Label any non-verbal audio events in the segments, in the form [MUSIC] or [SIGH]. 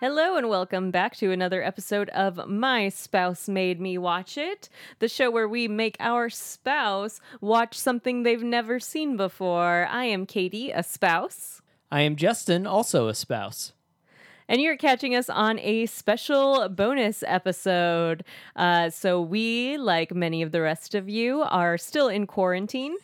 Hello and welcome back to another episode of My Spouse Made Me Watch It, the show where we make our spouse watch something they've never seen before. I am Katie, a spouse, I am Justin, also a spouse. and you're catching us on a special bonus episode. Uh, so, we, like many of the rest of you, are still in quarantine.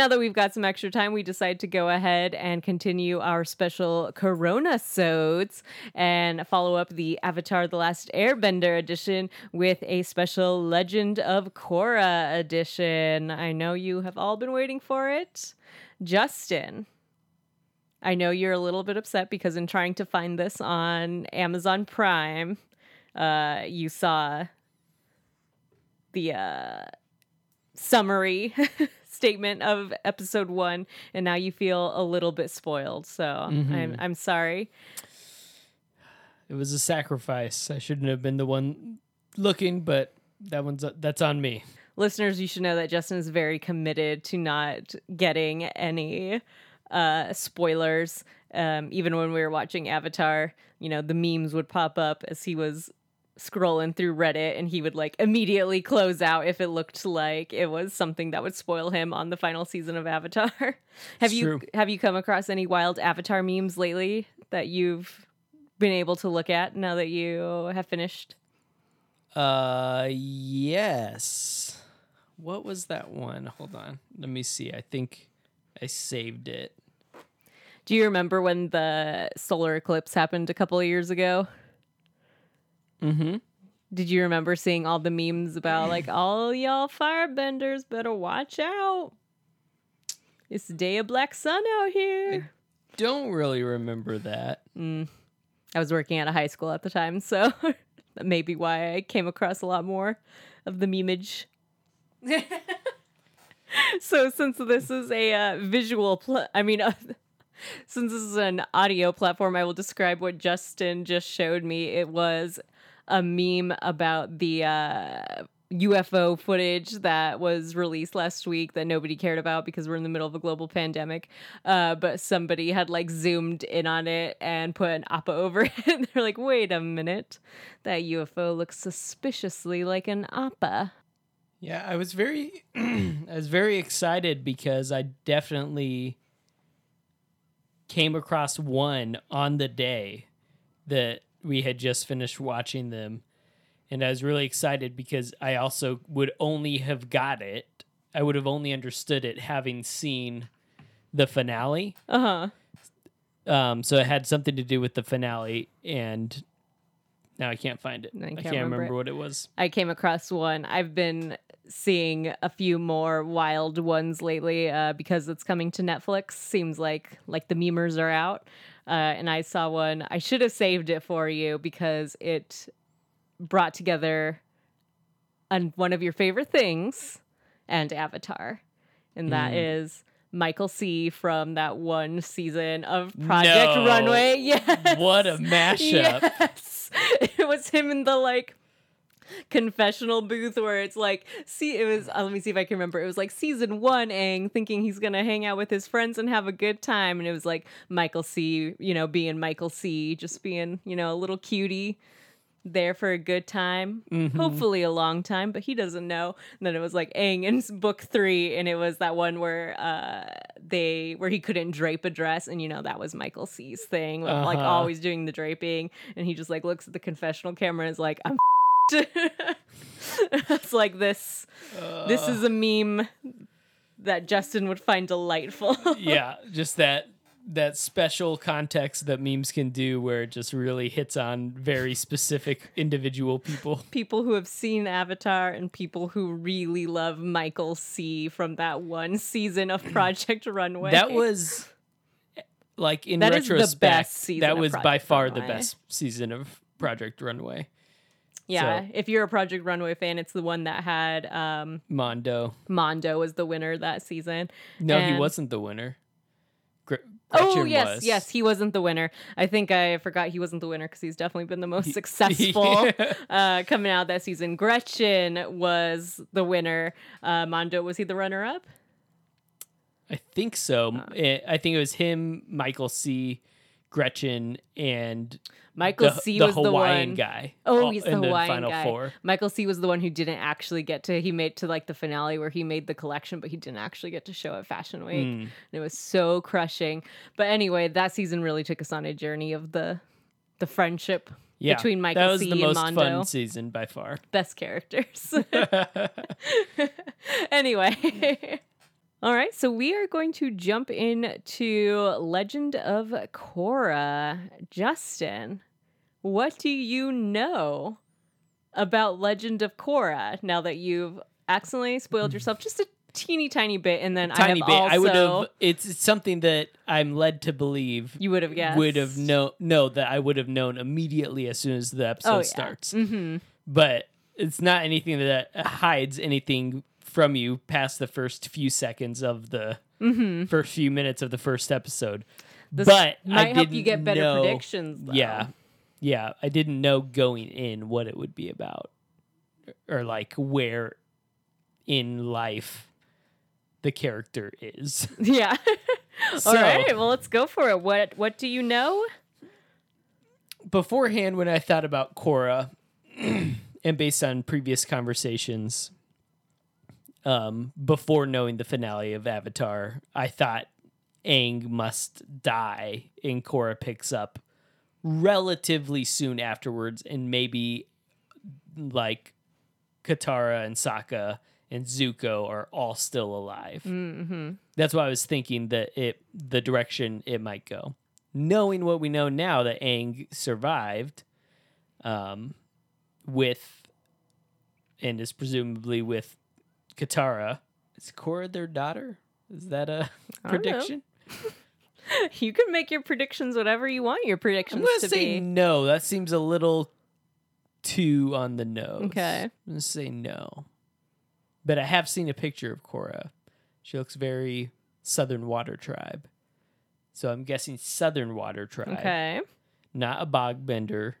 Now that we've got some extra time, we decide to go ahead and continue our special Corona sods and follow up the Avatar The Last Airbender edition with a special Legend of Korra edition. I know you have all been waiting for it. Justin, I know you're a little bit upset because in trying to find this on Amazon Prime, uh, you saw the uh, summary [LAUGHS] statement of episode one, and now you feel a little bit spoiled. So I'm I'm sorry. It was a sacrifice. I shouldn't have been the one looking, but that one's that's on me. Listeners, you should know that Justin is very committed to not getting any uh, spoilers. Um, even when we were watching Avatar, you know, the memes would pop up as he was scrolling through Reddit and he would like immediately close out if it looked like it was something that would spoil him on the final season of Avatar. [LAUGHS] have It's you true. have you come across any wild Avatar memes lately that you've been able to look at now that you have finished? Uh yes. What was that one? Hold on. Let me see. I think I saved it. Do you remember when the solar eclipse happened a couple of years ago? Mm-hmm. Did you remember seeing all the memes about like [LAUGHS] all y'all firebenders better watch out? It's the day of black sun out here. I Don't really remember that. I was working at a high school at the time, so [LAUGHS] that may be why I came across a lot more of the memeage. [LAUGHS] so since this is a uh, visual, pl- I mean, uh, since this is an audio platform, I will describe what Justin just showed me. It was a meme about the uh, UFO footage that was released last week that nobody cared about because we're in the middle of a global pandemic. Uh, but somebody had like zoomed in on it and put an appa over [LAUGHS] it. They're like, wait a minute, that UFO looks suspiciously like an appa. Yeah, I was very [CLEARS THROAT] I was very excited because I definitely came across one on the day that we had just finished watching them. And I was really excited because I also would only have got it. I would have only understood it having seen the finale. Uh huh. Um, so it had something to do with the finale, and now I can't find it. I I can't can't, remember remember, it. what it was. I came across one. I've been seeing a few more wild ones lately uh, because it's coming to Netflix. Seems like like the memers are out, uh, and I saw one. I should have saved it for you because it brought together on one of your favorite things and Avatar, and that is. Michael C from that one season of Project No. Runway. [LAUGHS] Yes. What a mashup! Yes. [LAUGHS] It was him in the like confessional booth where it's like, see, it was, uh, let me see if I can remember. It was like season one, Aang thinking he's going to hang out with his friends and have a good time. And it was like Michael C, you know, being Michael C, just being, you know, a little cutie there for a good time, hopefully a long time, but he doesn't know. And then it was like Aang in [LAUGHS] book three, and it was that one where uh they where he couldn't drape a dress, and you know that was Michael C's thing, like Uh-huh. always doing the draping, and he just like looks at the confessional camera and is like, I'm. [LAUGHS] it's like this. This is a meme that Justin would find delightful. [LAUGHS] yeah, just that that special context that memes can do where it just really hits on very specific individual people. [LAUGHS] people who have seen Avatar and people who really love Michael C from that one season of [CLEARS THROAT] Project Runway. That was like in That retrospect that was by far the best season of Project Runway. Yeah. so- If you're a Project Runway fan, it's the one that had um, Mondo. Mondo was the winner that season. No, he wasn't the winner. Gre- Oh yes, was. yes, he wasn't the winner. I think I forgot he wasn't the winner because he's definitely been the most [LAUGHS] successful Yeah. uh, coming out that season. Gretchen was the winner. Uh, Mondo was he the runner up? I think so. Uh. Eh, I think it was him, Michael C, Gretchen, and Michael the, C the was the Hawaiian one. guy. Oh, he's the in Hawaiian final guy. four. Michael C was the one who didn't actually get to. He made to like the finale where he made the collection, but he didn't actually get to show at Fashion Week. Mm. And it was so crushing. But anyway, that season really took us on a journey of the the friendship Yeah, between Michael that was C the and most Mondo. fun season by far. [LAUGHS] best characters. [LAUGHS] [LAUGHS] anyway. All right, so we are going to jump into Legend of Korra. Justin, what do you know about Legend of Korra now that you've accidentally spoiled yourself just a teeny tiny bit and then Tiny I bit. I would have. It's, something that I'm led to believe you would have guessed would have know no that I would have known immediately as soon as the episode oh, yeah. starts. Mm-hmm. But it's not anything that hides anything from you past the first few seconds of the Mm-hmm. first few minutes of the first episode. This but I might help you get better know- predictions. Though. Yeah. Yeah. I didn't know going in what it would be about or like where in life the character is. [LAUGHS] Yeah. [LAUGHS] So All right. Well, let's go for it. What What do you know? beforehand, when I thought about Korra [CLEARS THROAT] and based on previous conversations, um, before knowing the finale of Avatar, I thought Aang must die and Korra picks up relatively soon afterwards and maybe like Katara and Sokka and Zuko are all still alive. Mm-hmm. That's why I was thinking that it the direction it might go. Knowing what we know now that Aang survived um, with and is presumably with Katara. Is Korra their daughter? Is that a I don't know. prediction? [LAUGHS] [LAUGHS] You can make your predictions whatever you want your predictions I'm gonna to say be. no. That seems a little too on the nose. Okay. I'm gonna say no. But I have seen a picture of Korra. She looks very Southern Water Tribe. So I'm guessing Southern Water Tribe. Okay. Not a bog bender.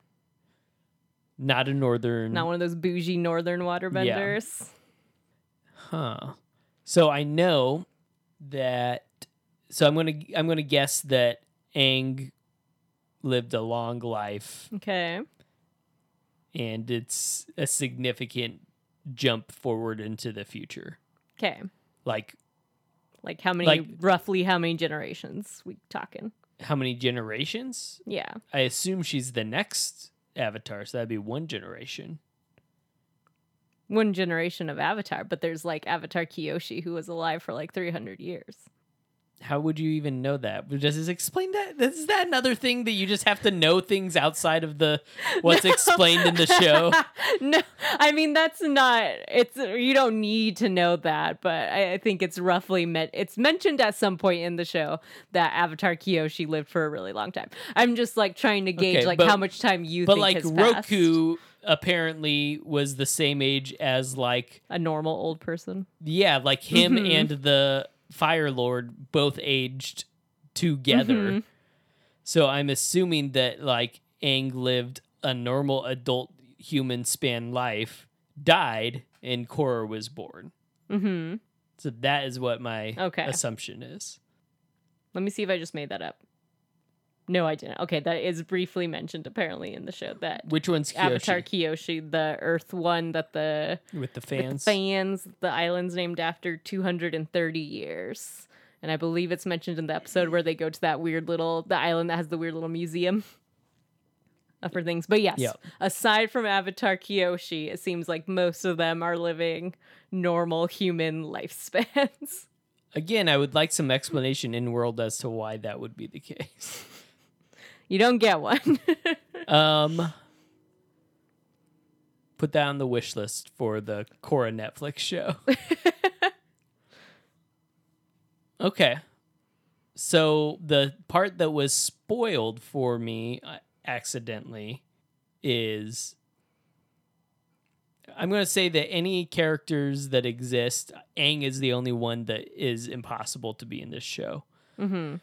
Not a northern. Not one of those bougie northern waterbenders. Huh. So I know that. So I'm gonna I'm gonna guess that Aang lived a long life, Okay. and it's a significant jump forward into the future. Okay. Like Like how many Like- roughly how many generations we talking? how many generations? Yeah. I assume she's the next Avatar, so that'd be one generation. One generation of Avatar, but there's like Avatar Kyoshi who was alive for like 300 years. How would you even know that? Does this explain that? Is that another thing that you just have to know things outside of the [LAUGHS] what's No. explained in the show? [LAUGHS] no, I mean that's not. It's you don't need to know that, but I, I think it's roughly meant. It's mentioned at some point in the show that Avatar Kyoshi lived for a really long time. I'm just like trying to gauge Okay, like but- how much time you But like has passed. Roku apparently was the same age as like a normal old person. yeah, like him Mhm. and the Fire Lord both aged together. Mhm. So I'm assuming that like Aang lived a normal adult human span life, died, and Korra was born. Mm-hmm. So that is what my Okay. assumption is. Let me see if I just made that up. No, I didn't. Okay, that is briefly mentioned apparently in the show that Which one's Kyoshi? Avatar Kyoshi, the Earth one that the with the with the fans? fans, the island's named after 230 years. And I believe it's mentioned in the episode where they go to that weird little the island that has the weird little museum [LAUGHS] for things. But yes, Yep. aside from Avatar Kyoshi, it seems like most of them are living normal human lifespans. [LAUGHS] Again, I would like some explanation in world as to why that would be the case. [LAUGHS] You don't get one. [LAUGHS] Um, put that on the wish list for the Korra Netflix show. [LAUGHS] okay. So the part that was spoiled for me uh, accidentally is I'm going to say that any characters that exist, Aang is the only one that is impossible to be in this show hmm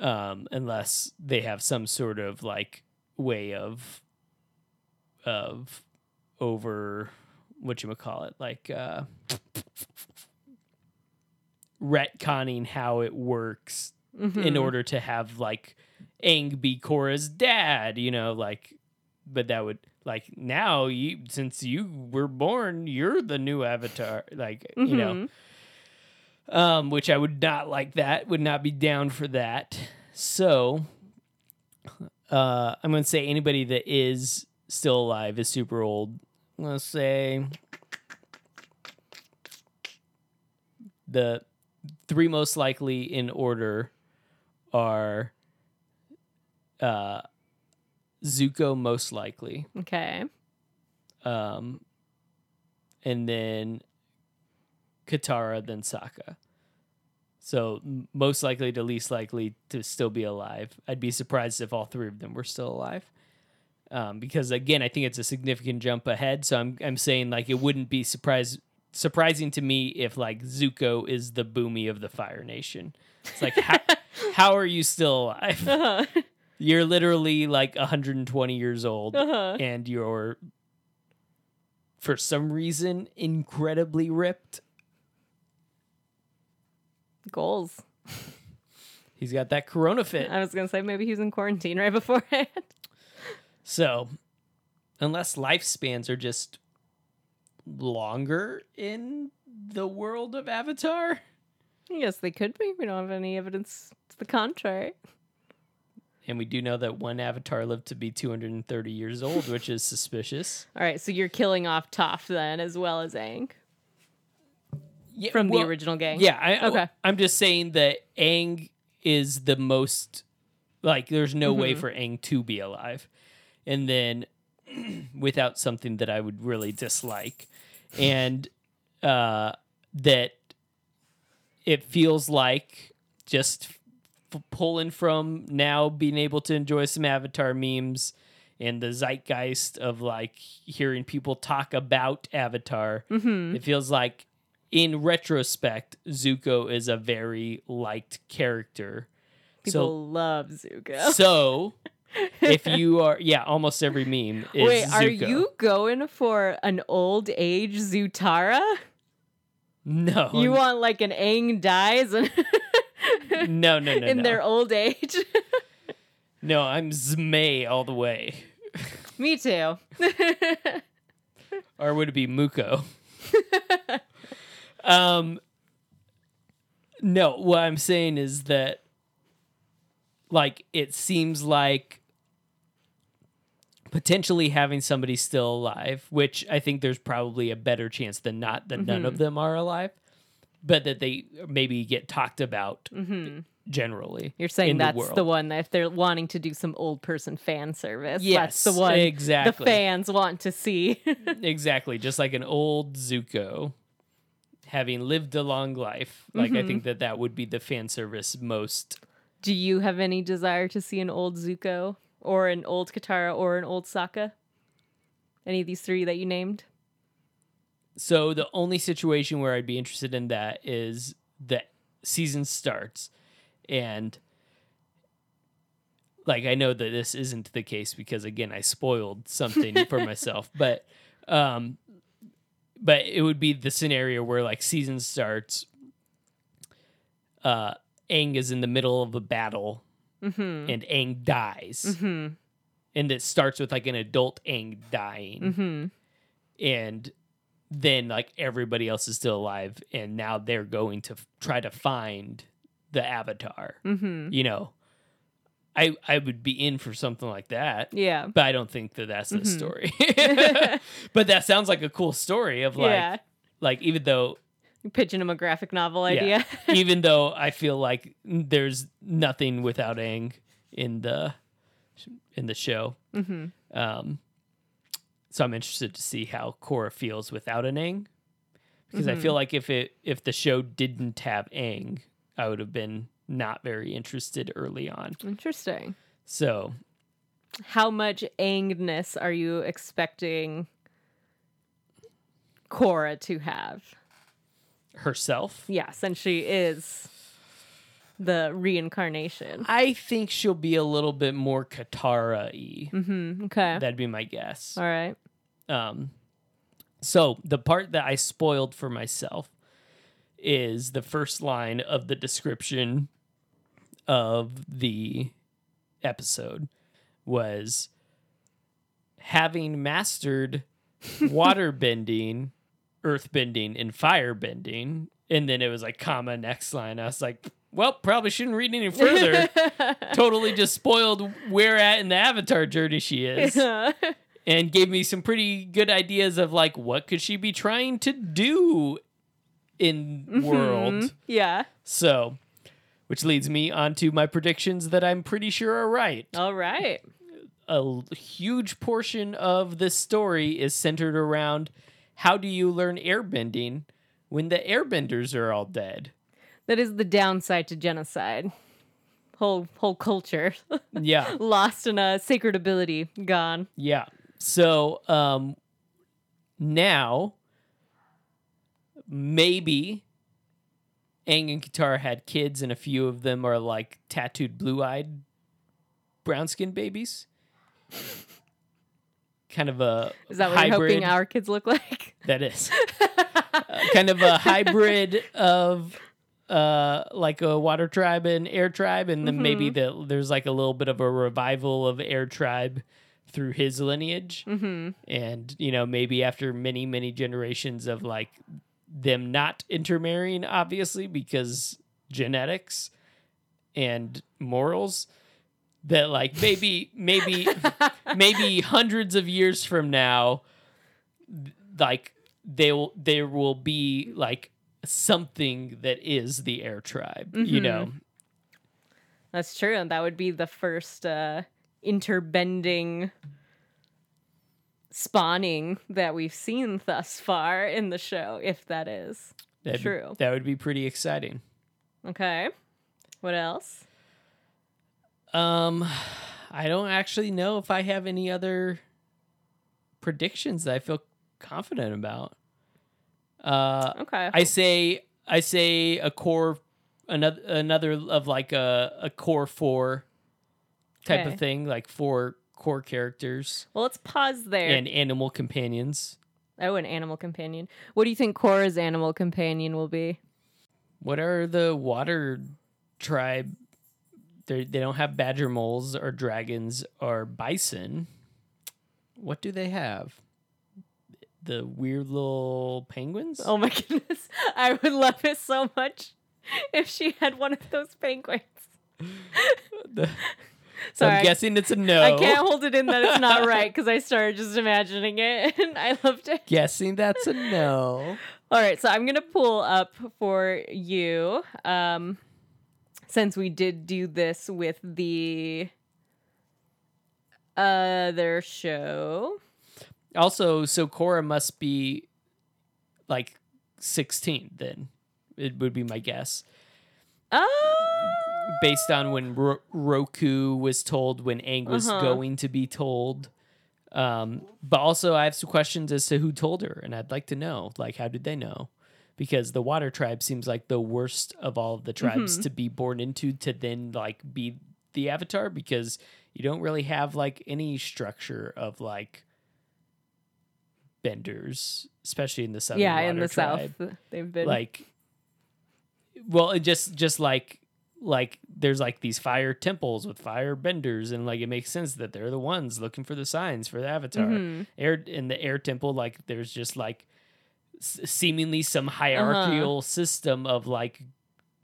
um, unless they have some sort of like way of of over what you would call it like uh retconning how it works in Mhm. order to have like Aang be Korra's dad, you know, like but that would like now you since you were born, you're the new avatar, like, you know. Um, which I would not like that, would not be down for that. So uh I'm gonna say anybody that is still alive is super old. Let's say the three most likely in order are uh Zuko most likely. Okay. Um and then Katara than Sokka. So most likely to least likely to still be alive. I'd be surprised if all three of them were still alive. Um, because again, I think it's a significant jump ahead. So I'm I'm saying like it wouldn't be surprise surprising to me if like Zuko is the boomy of the Fire Nation. It's like how, [LAUGHS] how are you still alive? Uh-huh. You're literally like 120 years old Uh-huh. and you're for some reason incredibly ripped. Goals. He's got that corona fit. I was gonna say maybe he was in quarantine right beforehand. [LAUGHS] So, unless lifespans are just longer in the world of Avatar, yes, they could be. We don't have any evidence to the contrary. and we do know that one Avatar lived to be 230 years old, which is suspicious. All right, so you're killing off Toph then, as well as Aang Yeah, from well, the original gang. Yeah, I, Okay. I'm just saying that Aang is the most like. There's no way Mm-hmm. for Aang to be alive, and then [CLEARS THROAT] without something that I would really dislike, and uh, that it feels like just f- pulling from now being able to enjoy some Avatar memes. And the zeitgeist of like hearing people talk about Avatar, Mm-hmm. it feels like in retrospect, Zuko is a very liked character. People love Zuko. So, so [LAUGHS] if you are, yeah, almost every meme is Zuko. Wait, are you going for an old age Zutara? No, You want like an Aang dies and [LAUGHS] no, no, no, in no. their old age? no, I'm Zmei all the way. Me too. [LAUGHS] Or would it be Muko? Um, no, what I'm saying is that, like, it seems like potentially having somebody still alive, which I think there's probably a better chance than not that none of them are alive, but that they maybe get talked about generally. You're saying in that's the, the one that if they're wanting to do some old person fan service, Yes, that's the one exactly. the fans want to see. [LAUGHS] exactly just like an old zuko having lived a long life like i think that that would be the fan service most do you have any desire to see an old Zuko or an old Katara or an old Sokka? Any of these three that you named? so the only situation where i'd be interested in that is the season starts and like i know that this isn't the case because again i spoiled something for [LAUGHS] myself but um but it would be the scenario where like season starts uh Aang is in the middle of a battle Mm-hmm. and Aang dies. Mm-hmm. And it starts with like an adult Aang dying. Mm-hmm. And then like everybody else is still alive and now they're going to f- try to find the avatar. Mm-hmm. You know. I I would be in for something like that. Yeah. But I don't think that that's the Mhm. story. [LAUGHS] [LAUGHS] but that sounds like a cool story of like yeah. like even though You're pitching him a graphic novel Yeah. idea. [LAUGHS] even though I feel like there's nothing without Aang in the in the show. mm-hmm. Um, so I'm interested to see how Korra feels without an Aang, because I feel like if it if the show didn't have Aang, I would have been not very interested early on. Interesting. So How much Aangness are you expecting Korra to have? herself, Yeah, since she is the reincarnation. I think she'll be a little bit more Katara y. Mm-hmm. Okay. That'd be my guess. All right. Um, so the part that I spoiled for myself is the first line of the description of the episode was having mastered [LAUGHS] water bending, earth bending, and fire bending. And then it was like, comma, next line. I was like, well, probably shouldn't read any further. [LAUGHS] totally just spoiled where at in the Avatar journey she is. [LAUGHS] and gave me some pretty good ideas of like what could she be trying to do in mm-hmm. world. yeah. So, which leads me on to my predictions that I'm pretty sure are right. All right. A huge portion of this story is centered around how do you learn airbending when the airbenders are all dead? That is the downside to genocide. Whole whole culture [LAUGHS] Yeah. lost in a sacred ability gone. Yeah. So um now maybe Aang and Katara had kids and a few of them are like tattooed blue-eyed brown skinned babies. kind of a Is that what hybrid. you're hoping our kids look like? That is. Uh, kind of a [LAUGHS] hybrid of uh like a water tribe and air tribe and then maybe the, there's like a little bit of a revival of air tribe through his lineage mm-hmm. and you know maybe after many many generations of like them not intermarrying obviously because genetics and morals that like maybe maybe [LAUGHS] maybe hundreds of years from now like they will there will be like something that is the air tribe you Mhm. know That's true. And that would be the first uh, interbending spawning that we've seen thus far in the show, if that is. That'd- True. that would be pretty exciting Okay. What else? Um, I don't actually know if I have any other predictions that I feel confident about. Uh, Okay. I say I say a core, another another of like a a core four type Okay. of thing, like four core characters well, let's pause there. and animal companions. oh, an animal companion. What do you think Korra's animal companion will be? What are the water tribe? They they don't have badger moles or dragons or bison. What do they have? The weird little penguins. Oh my [LAUGHS] goodness. I would love it so much if she had one of those penguins. [LAUGHS] The- Sorry, I'm guessing it's a no. I can't hold it in that it's not right because I started just imagining it [LAUGHS] and I loved it. Guessing that's a no. [LAUGHS] All right, so I'm gonna pull up for you. Um, since we did do this with the other show. Also, so Korra must be like 16 then. It would be my guess. Uh, Based on when Ro- Roku was told, when Aang was Uh-huh. going to be told. Um, but also, I have some questions as to who told her, and I'd like to know, like, how did they know? Because the Water Tribe seems like the worst of all of the tribes Mm-hmm. to be born into to then like be the Avatar because you don't really have like any structure of like benders, especially in the southern yeah, in the Tribe south, they've been like well it just just like like there's like these fire temples with fire benders and like it makes sense that they're the ones looking for the signs for the avatar Mhm. air in the air temple like there's just like s- seemingly some Uh-huh. hierarchical system of like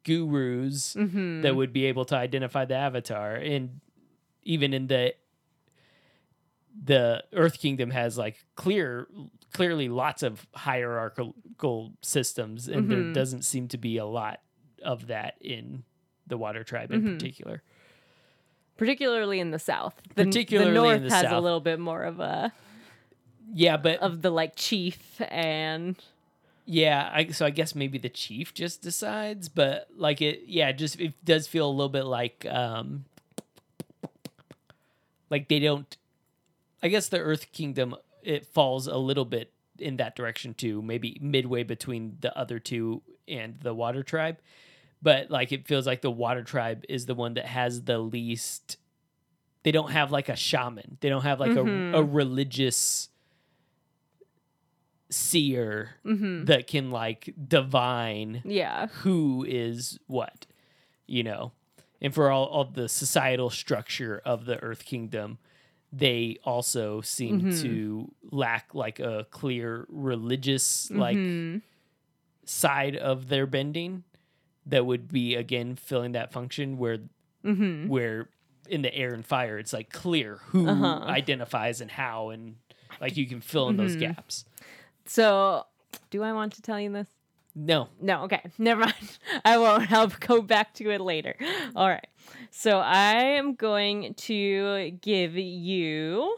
gurus Mhm. that would be able to identify the avatar and even in the the earth kingdom has like clear clearly lots of hierarchical systems and there Mhm. doesn't seem to be a lot of that in the water tribe in Mhm. particular particularly in the south. The, Particularly the in north the has a little bit more of a yeah but of the like chief and yeah I, so i guess maybe the chief just decides but like it yeah just it does feel a little bit like um like they don't i guess the earth kingdom it falls a little bit in that direction too maybe midway between the other two and the water tribe but like it feels like the water tribe is the one that has the least they don't have like a shaman they don't have like Mhm. a, a religious seer Mhm. that can like divine yeah. who is what you know and for all, all the societal structure of the Earth Kingdom, they also seem Mm-hmm. to lack like a clear religious like Mhm. side of their bending that would be again filling that function where Mhm. where in the air and fire it's like clear who Uh-huh. identifies and how and like you can fill in those Mhm. gaps. So, do I want to tell you this? No. No, okay. [LAUGHS] Never mind. I won't. I'll go back to it later. All right. So I am going to give you.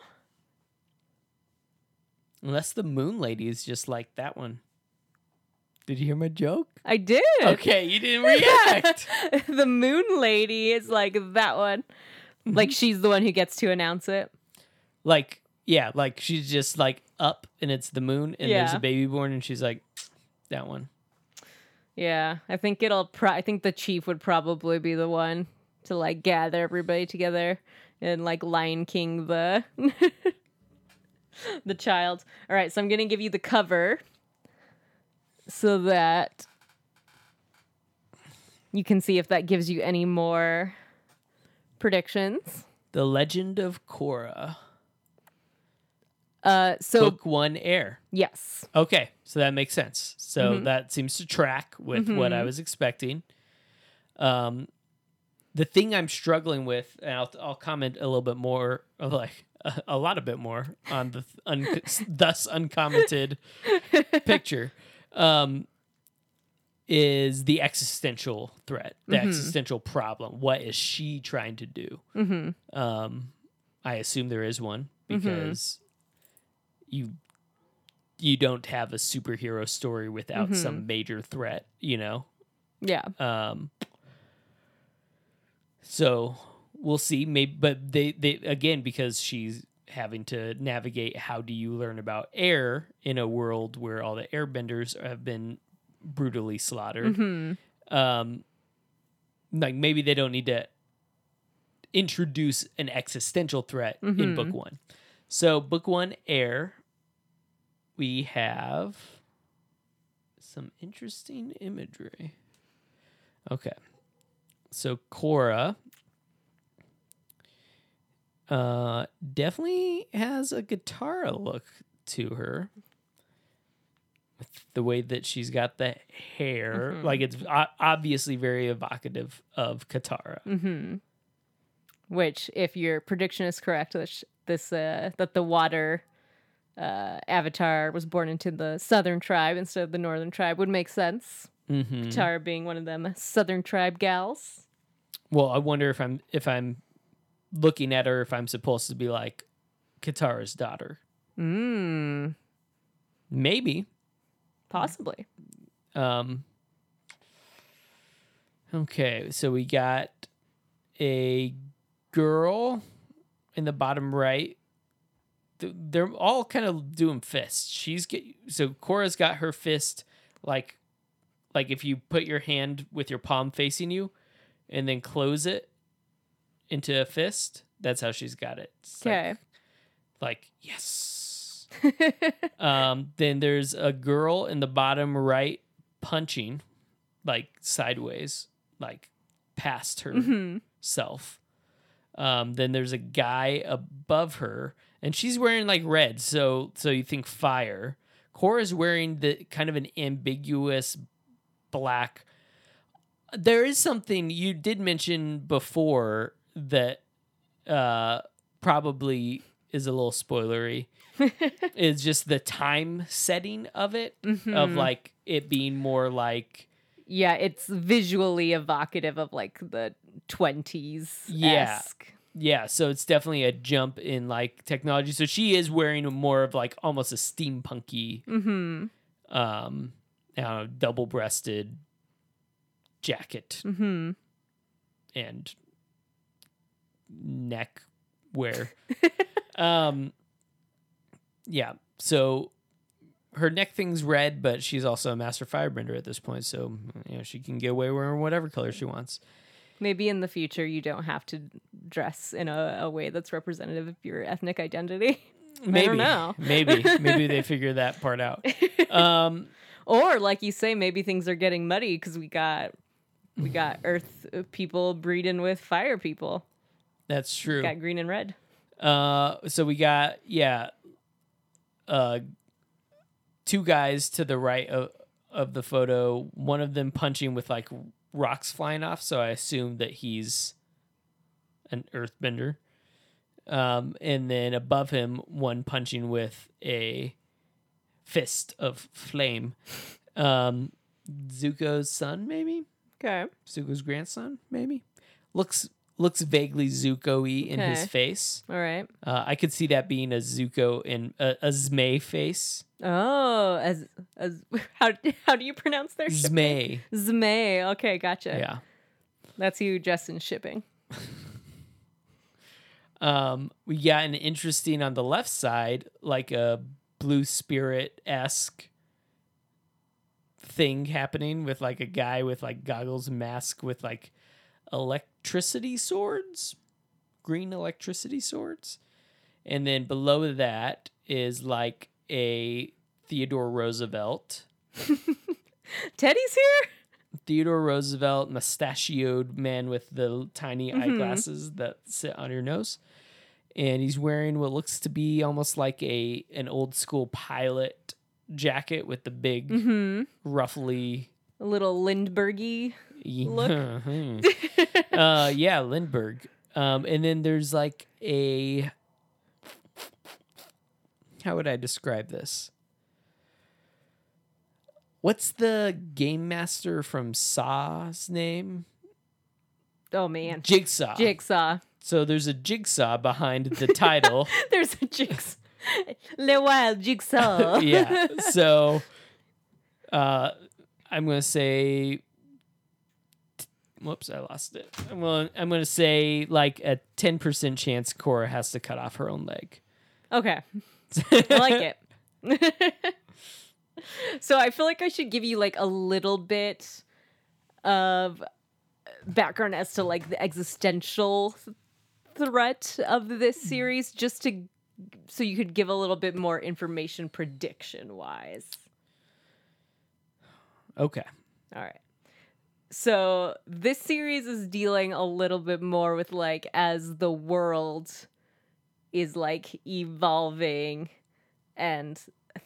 Unless the moon lady is just like that one. Did you hear my joke? I did. Okay, you didn't [LAUGHS] react. the moon lady is like that one. Like mm-hmm. she's the one who gets to announce it. like, yeah, like she's just like up and it's the moon and there's a baby born and she's like, that one. Yeah, I think it'll. Pro- I think the chief would probably be the one to like gather everybody together and like Lion King the [LAUGHS] the child. All right, so I'm gonna give you the cover so that you can see if that gives you any more predictions. The Legend of Korra. Uh, so Book one air. yes, Okay, so that makes sense. So Mhm. that seems to track with what I Mhm. was expecting. Um, the thing I'm struggling with, and I'll, I'll comment a little bit more, of [LAUGHS] like a, a lot a bit more on the th- un- [LAUGHS] thus uncommented [LAUGHS] picture, um, is the existential threat, the Mhm. existential problem. What is she trying to do? hmm Um, I assume there is one because you you don't have a superhero story without Mhm. some major threat, you know. yeah, Um, so we'll see. Maybe, but they they again because she's having to navigate. How do you learn about air in a world where all the airbenders have been brutally slaughtered? hmm um like maybe they don't need to introduce an existential threat in book one so book one air we have some interesting imagery okay so Korra uh definitely has a Katara look to her with the way that she's got the hair Mhm. like it's obviously very evocative of katara hmm Which, if your prediction is correct, that sh- this uh, that the water uh, avatar was born into the southern tribe instead of the northern tribe would make sense. mm-hmm. Tara being one of them southern tribe gals. well i wonder if i'm if i'm looking at her if i'm supposed to be like katara's daughter Mm, maybe possibly. Um, okay, so we got a girl in the bottom right. They're all kind of doing fists. She's get so Korra's got her fist like like if you put your hand with your palm facing you and then close it into a fist. That's how she's got it. It's like- Okay. like yes. [LAUGHS] Um, then there's a girl in the bottom right punching, like sideways, like past herself. Um, then there's a guy above her, and she's wearing like red, so so you think fire. Korra's wearing the kind of an ambiguous black. There is something you did mention before that uh, probably is a little spoilery [LAUGHS] is just the time setting of it of Mhm. like it being more like yeah, it's visually evocative of like the twenties. Yeah. yeah so it's definitely a jump in like technology so she is wearing more of like almost a steampunky Mm-hmm. um know, double-breasted jacket Mm-hmm. and neck wear [LAUGHS] um yeah so her neck thing's red but she's also a master firebender at this point so you know she can get away wearing whatever color she wants Maybe in the future you don't have to dress in a, a way that's representative of your ethnic identity. maybe know. maybe maybe they [LAUGHS] figure that part out [LAUGHS] um Or like you say, maybe things are getting muddy because we got we got Earth people breeding with fire people. That's true. Got green and red. Uh, so we got yeah, uh, two guys to the right of of the photo. One of them punching with like rocks flying off. So I assume that he's an earthbender. Um, and then above him, one punching with a fist of flame. Um, Zuko's son, maybe Okay. Zuko's grandson, maybe looks looks vaguely Zuko-y in his Okay. face. All right. Uh, I could see that being a Zuko in a, a Zmay face. Oh, as as [LAUGHS] how how do you pronounce their ship? Zmay. Zmay. Okay, gotcha. Yeah. That's you, Justin shipping. [LAUGHS] Um, we got an interesting on the left side, like a blue spirit esque thing happening with like a guy with like goggles mask with like electricity swords, green electricity swords. And then below that is like a Theodore Roosevelt. [LAUGHS] Teddy's here. Theodore Roosevelt, mustachioed man with the tiny eyeglasses that sit on your nose. And he's wearing what looks to be almost like a an old school pilot jacket with the big Mm-hmm. ruffly A little Lindberghy. Look. [LAUGHS] uh yeah, Lindbergh. Um and then there's like a how would I describe this? What's the game master from Saw's name? Oh man. Jigsaw. Jigsaw. So there's a jigsaw behind the title. [LAUGHS] There's a jigsaw. Le Wild Jigsaw. [LAUGHS] yeah. So uh I'm gonna say whoops, I lost it. I'm gonna I'm gonna say like a ten percent chance Korra has to cut off her own leg. Okay. [LAUGHS] I like it. [LAUGHS] so I feel like I should give you like a little bit of background as to like the existential th- threat of this mm-hmm. series just to so you could give a little bit more information prediction wise. Okay. All right. So this series is dealing a little bit more with like as the world is like evolving and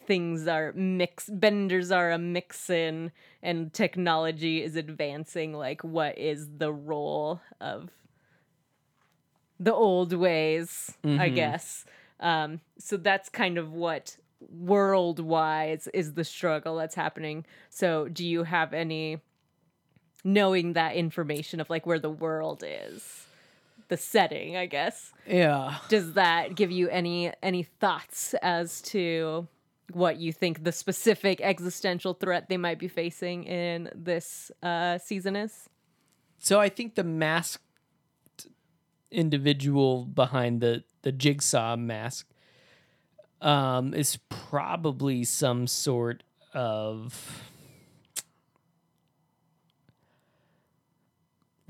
things are mix benders are a mixin and technology is advancing like what is the role of the old ways i Mhm. guess um so that's kind of what world wise is the struggle that's happening so do you have any knowing that information of like where the world is. The setting i guess. Yeah. does that give you any any thoughts as to what you think the specific existential threat they might be facing in this uh, season is? So I think the masked individual behind the the jigsaw mask um is probably some sort of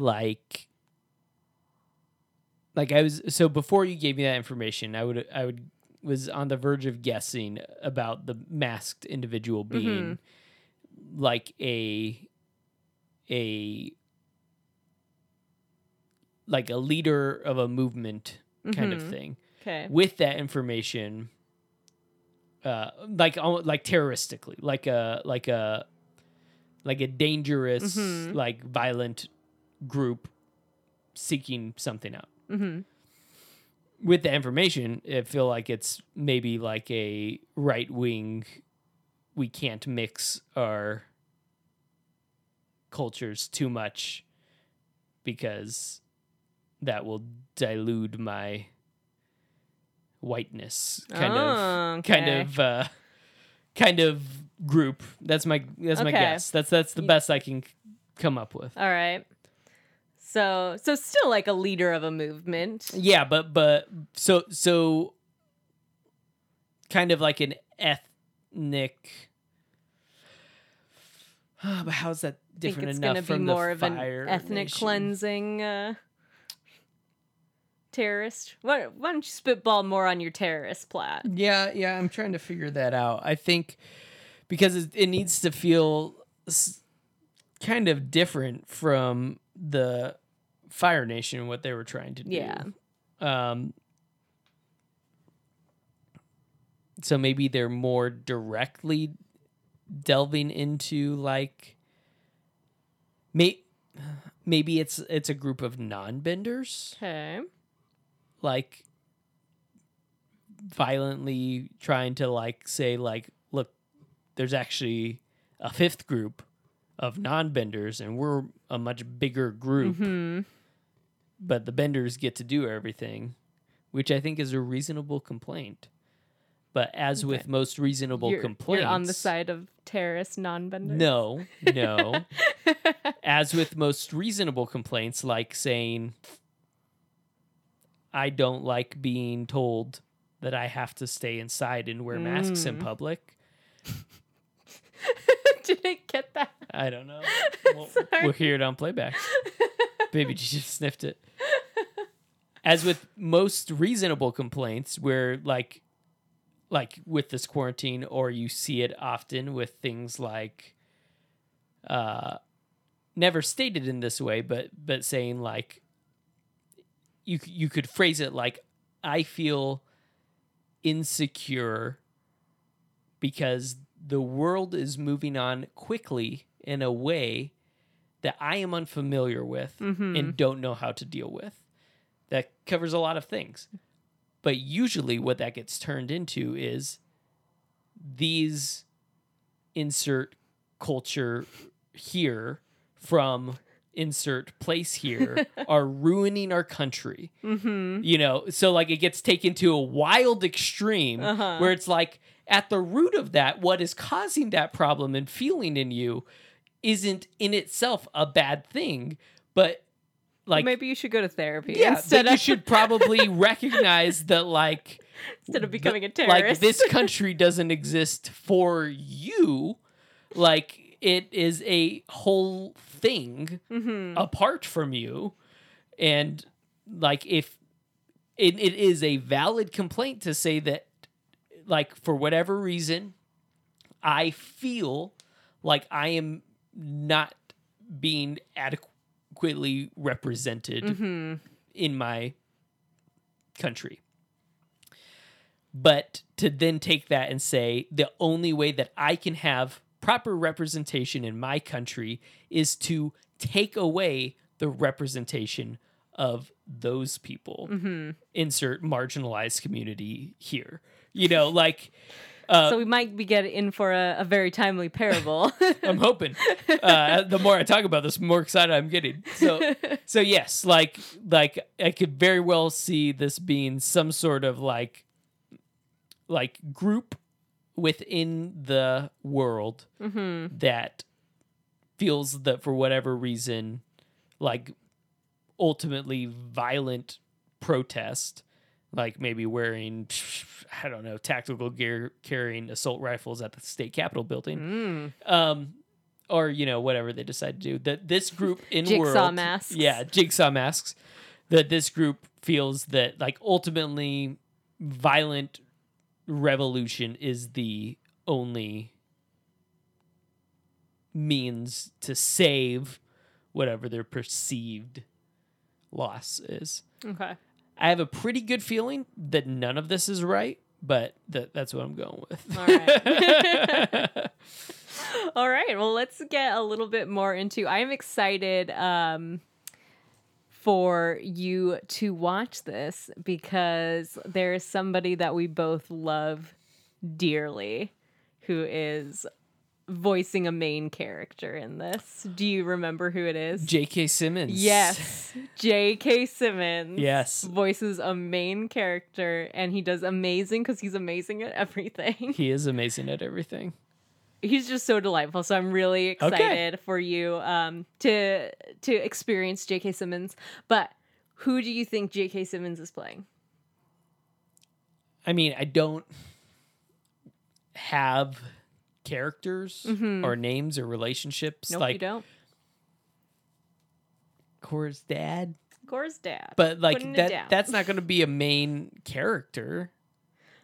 like like I was so before you gave me that information I would I would was on the verge of guessing about the masked individual being like a a like a leader of a movement kind of Mhm. thing okay with that information uh like like terroristically like a like a like a dangerous Mhm. like violent group seeking something out. Mm-hmm. with the information i feel like it's maybe like a right wing we can't mix our cultures too much because that will dilute my whiteness kind Oh, of kind of uh kind of group. That's my that's my guess. That's that's the best i can come up with. All right so so still like a leader of a movement Yeah, but but so so kind of like an ethnic. [SIGHS] but how's that different I think it's enough gonna be more of an ethnic Nation? cleansing uh terrorist why, why don't you spitball more on your terrorist plot Yeah, yeah, I'm trying to figure that out. I think because it, it needs to feel s- kind of different from the Fire Nation and what they were trying to do. Yeah. Um so maybe they're more directly delving into like may, maybe it's it's a group of non-benders Okay. like violently trying to like say like look there's actually a fifth group of non-benders and we're a much bigger group Hmm. But the benders get to do everything which i think is a reasonable complaint. But as with most reasonable You're, complaints you're on the side of terrorist non-benders. no no. [LAUGHS] As with most reasonable complaints like saying i don't like being told that i have to stay inside and wear masks in Mm. public. [LAUGHS] Did I get that? i don't know. [LAUGHS] We'll, we'll hear it on playback baby just sniffed it. As with most reasonable complaints where like like with this quarantine or you see it often with things like uh never stated in this way but but saying like you you could phrase it like i feel insecure because the world is moving on quickly in a way that I am unfamiliar with Mhm. and don't know how to deal with. That covers a lot of things. But usually, what that gets turned into is these insert culture here from insert place here [LAUGHS] are ruining our country. Mm-hmm. You know, so like it gets taken to a wild extreme Uh-huh. where it's like at the root of that, what is causing that problem and feeling in you isn't in itself a bad thing, but like Maybe you should go to therapy yeah, instead but you should probably [LAUGHS] recognize that like instead of becoming a like terrorist. this country doesn't exist for you. Like it is a whole thing hmm apart from you and like if it, it is a valid complaint to say that like for whatever reason i feel like i am not being adequately represented hmm in my country. But to then take that and say the only way that I can have proper representation in my country is to take away the representation of those people. hmm Insert marginalized community here. You know, like uh, so we might be getting in for a, a very timely parable. [LAUGHS] I'm hoping. Uh, the more I talk about this, the more excited I'm getting. So, [LAUGHS] so yes, like like I could very well see this being some sort of like like group within the world hmm that feels that for whatever reason, like ultimately violent protest, like maybe wearing [SNIFFS] I don't know tactical gear, carrying assault rifles at the state capitol building, Mm. um, or you know whatever they decide to do. That this group in Jigsaw world, masks. yeah, jigsaw masks. That this group feels that like ultimately violent revolution is the only means to save whatever their perceived loss is. Okay. I have a pretty good feeling that none of this is right, but that that's what I'm going with. All right. [LAUGHS] All right. Well, let's get a little bit more into. I am excited um, for you to watch this because there is somebody that we both love dearly who is voicing a main character in this. Do you remember who it is? J.K. Simmons. Yes, [LAUGHS] J.K. Simmons. Yes. voices a main character, and he does amazing because he's amazing at everything. He is amazing at everything. he's just so delightful. So I'm really excited for you um, to to experience J.K. Simmons. But who do you think J.K. Simmons is playing? I mean, I don't have characters or names or relationships Nope, like you don't. Korra's dad. Korra's dad. But like that that's not going to be a main character.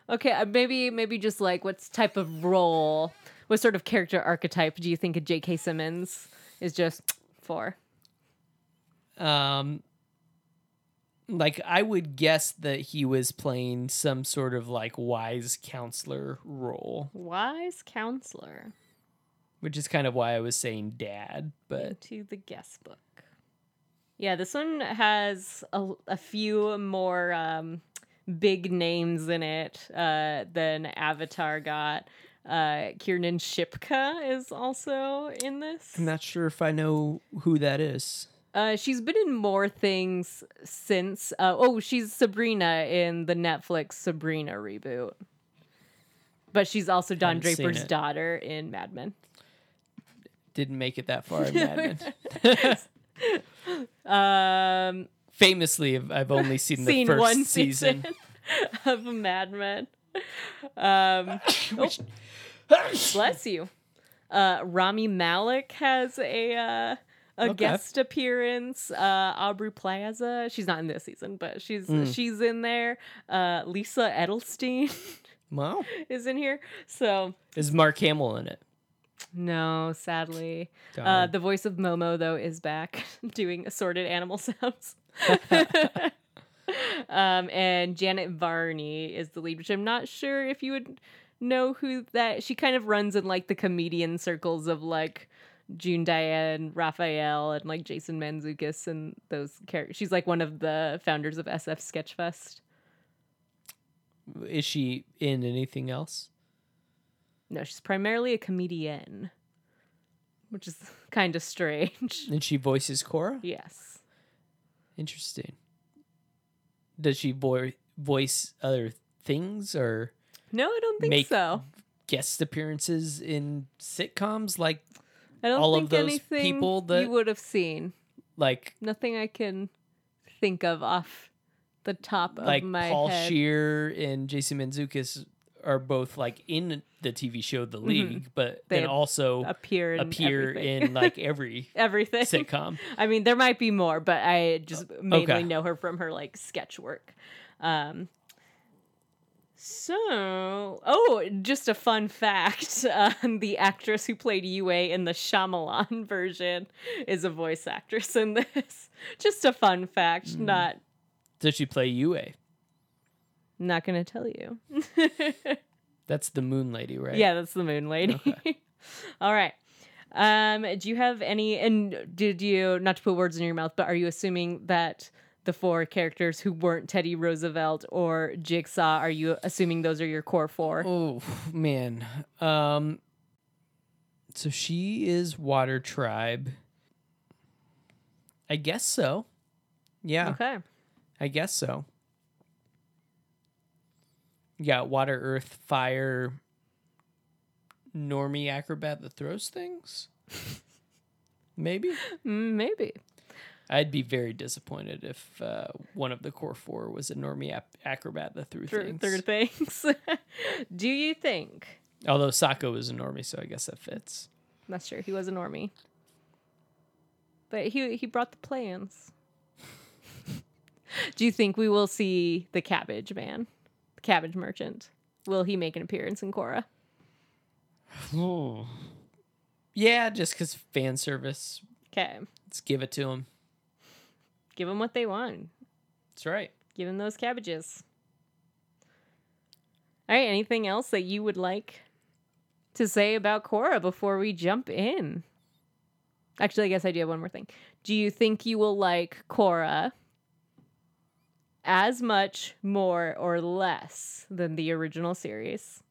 Okay, uh, maybe maybe just like what type of role, what sort of character archetype do you think a J.K. Simmons is just [TSK] for? Um, like I would guess that he was playing some sort of like wise counselor role, Wise counselor which is kind of why I was saying dad. But to the guest book. Yeah, this one has a, a few more um, big names in it uh, than Avatar got. Uh, Kiernan Shipka is also in this. I'm not sure if I know who that is. Uh, she's been in more things since. Uh, oh, she's Sabrina in the Netflix Sabrina reboot. But she's also Don Haven't seen Draper's it. daughter in Mad Men. Didn't make it that far in Mad Men. [LAUGHS] [LAUGHS] Um, Famously, I've- I've only seen the seen first one [LAUGHS] season. of Mad Men. Um, Which- bless you. Uh, Rami Malek has a uh, a Okay. guest appearance. Uh, Aubrey Plaza, she's not in this season, but she's Mm. she's in there. Uh, Lisa Edelstein [LAUGHS] Wow. is in here. So Is Mark Hamill in it? no, sadly, uh, the voice of Momo though is back [LAUGHS] doing assorted animal [LAUGHS] sounds. um, and Janet Varney is the lead, which I'm not sure if you would know who that. She kind of runs in like the comedian circles of like June Diane, Raphael, and like Jason Mantzoukas and those characters. She's like one of the founders of SF Sketchfest. Is she in anything else? No, she's primarily a comedian, which is [LAUGHS] kind of strange. And she voices Korra? yes. Interesting. Does she vo- voice other things or No, I don't think Make- so. guest appearances in sitcoms like I don't all of think those anything people that- you would have seen. like Nothing I can think of off the top like of my Paul head. Scheer and Jason Mantzoukas are both like in the TV show The League, but Mm-hmm. They then also appear in appear everything. in like [LAUGHS] every everything. sitcom. I mean, there might be more, but I just mainly okay. know her from her like sketch work. Um, so, oh, just a fun fact: [LAUGHS] um, the actress who played Yue in the Shyamalan [LAUGHS] version is a voice actress in this. [LAUGHS] Just a fun fact, Mm. not Does she play Yue? not gonna tell you. That's the Moon Lady, right? Yeah, that's the moon lady. All right. Um, do you have any and did you not to put words in your mouth, but are you assuming that the four characters who weren't Teddy Roosevelt or Jigsaw, are you assuming those are your core four? Oh man. Um so she is Water Tribe. I guess so. Yeah, Okay. I guess so. Got Water, Earth, Fire, Normie acrobat that throws things? [LAUGHS] Maybe. Maybe. I'd be very disappointed if uh, one of the core four was a Normie ap- acrobat that threw Through things. third things. [LAUGHS] do you think Although Sokka was a Normie, so I guess that fits. that's true, he was a normie. But he he brought the plans. [LAUGHS] do you think we will see the cabbage man? The cabbage merchant? Will he make an appearance in Korra? Yeah, just because fan service. Okay. Let's give it to him. Give them what they want. That's right. Give them those cabbages. All right. Anything else that you would like to say about Korra before we jump in? Actually, I guess I do have one more thing. Do you think you will like Korra as much, more, or less than the original series?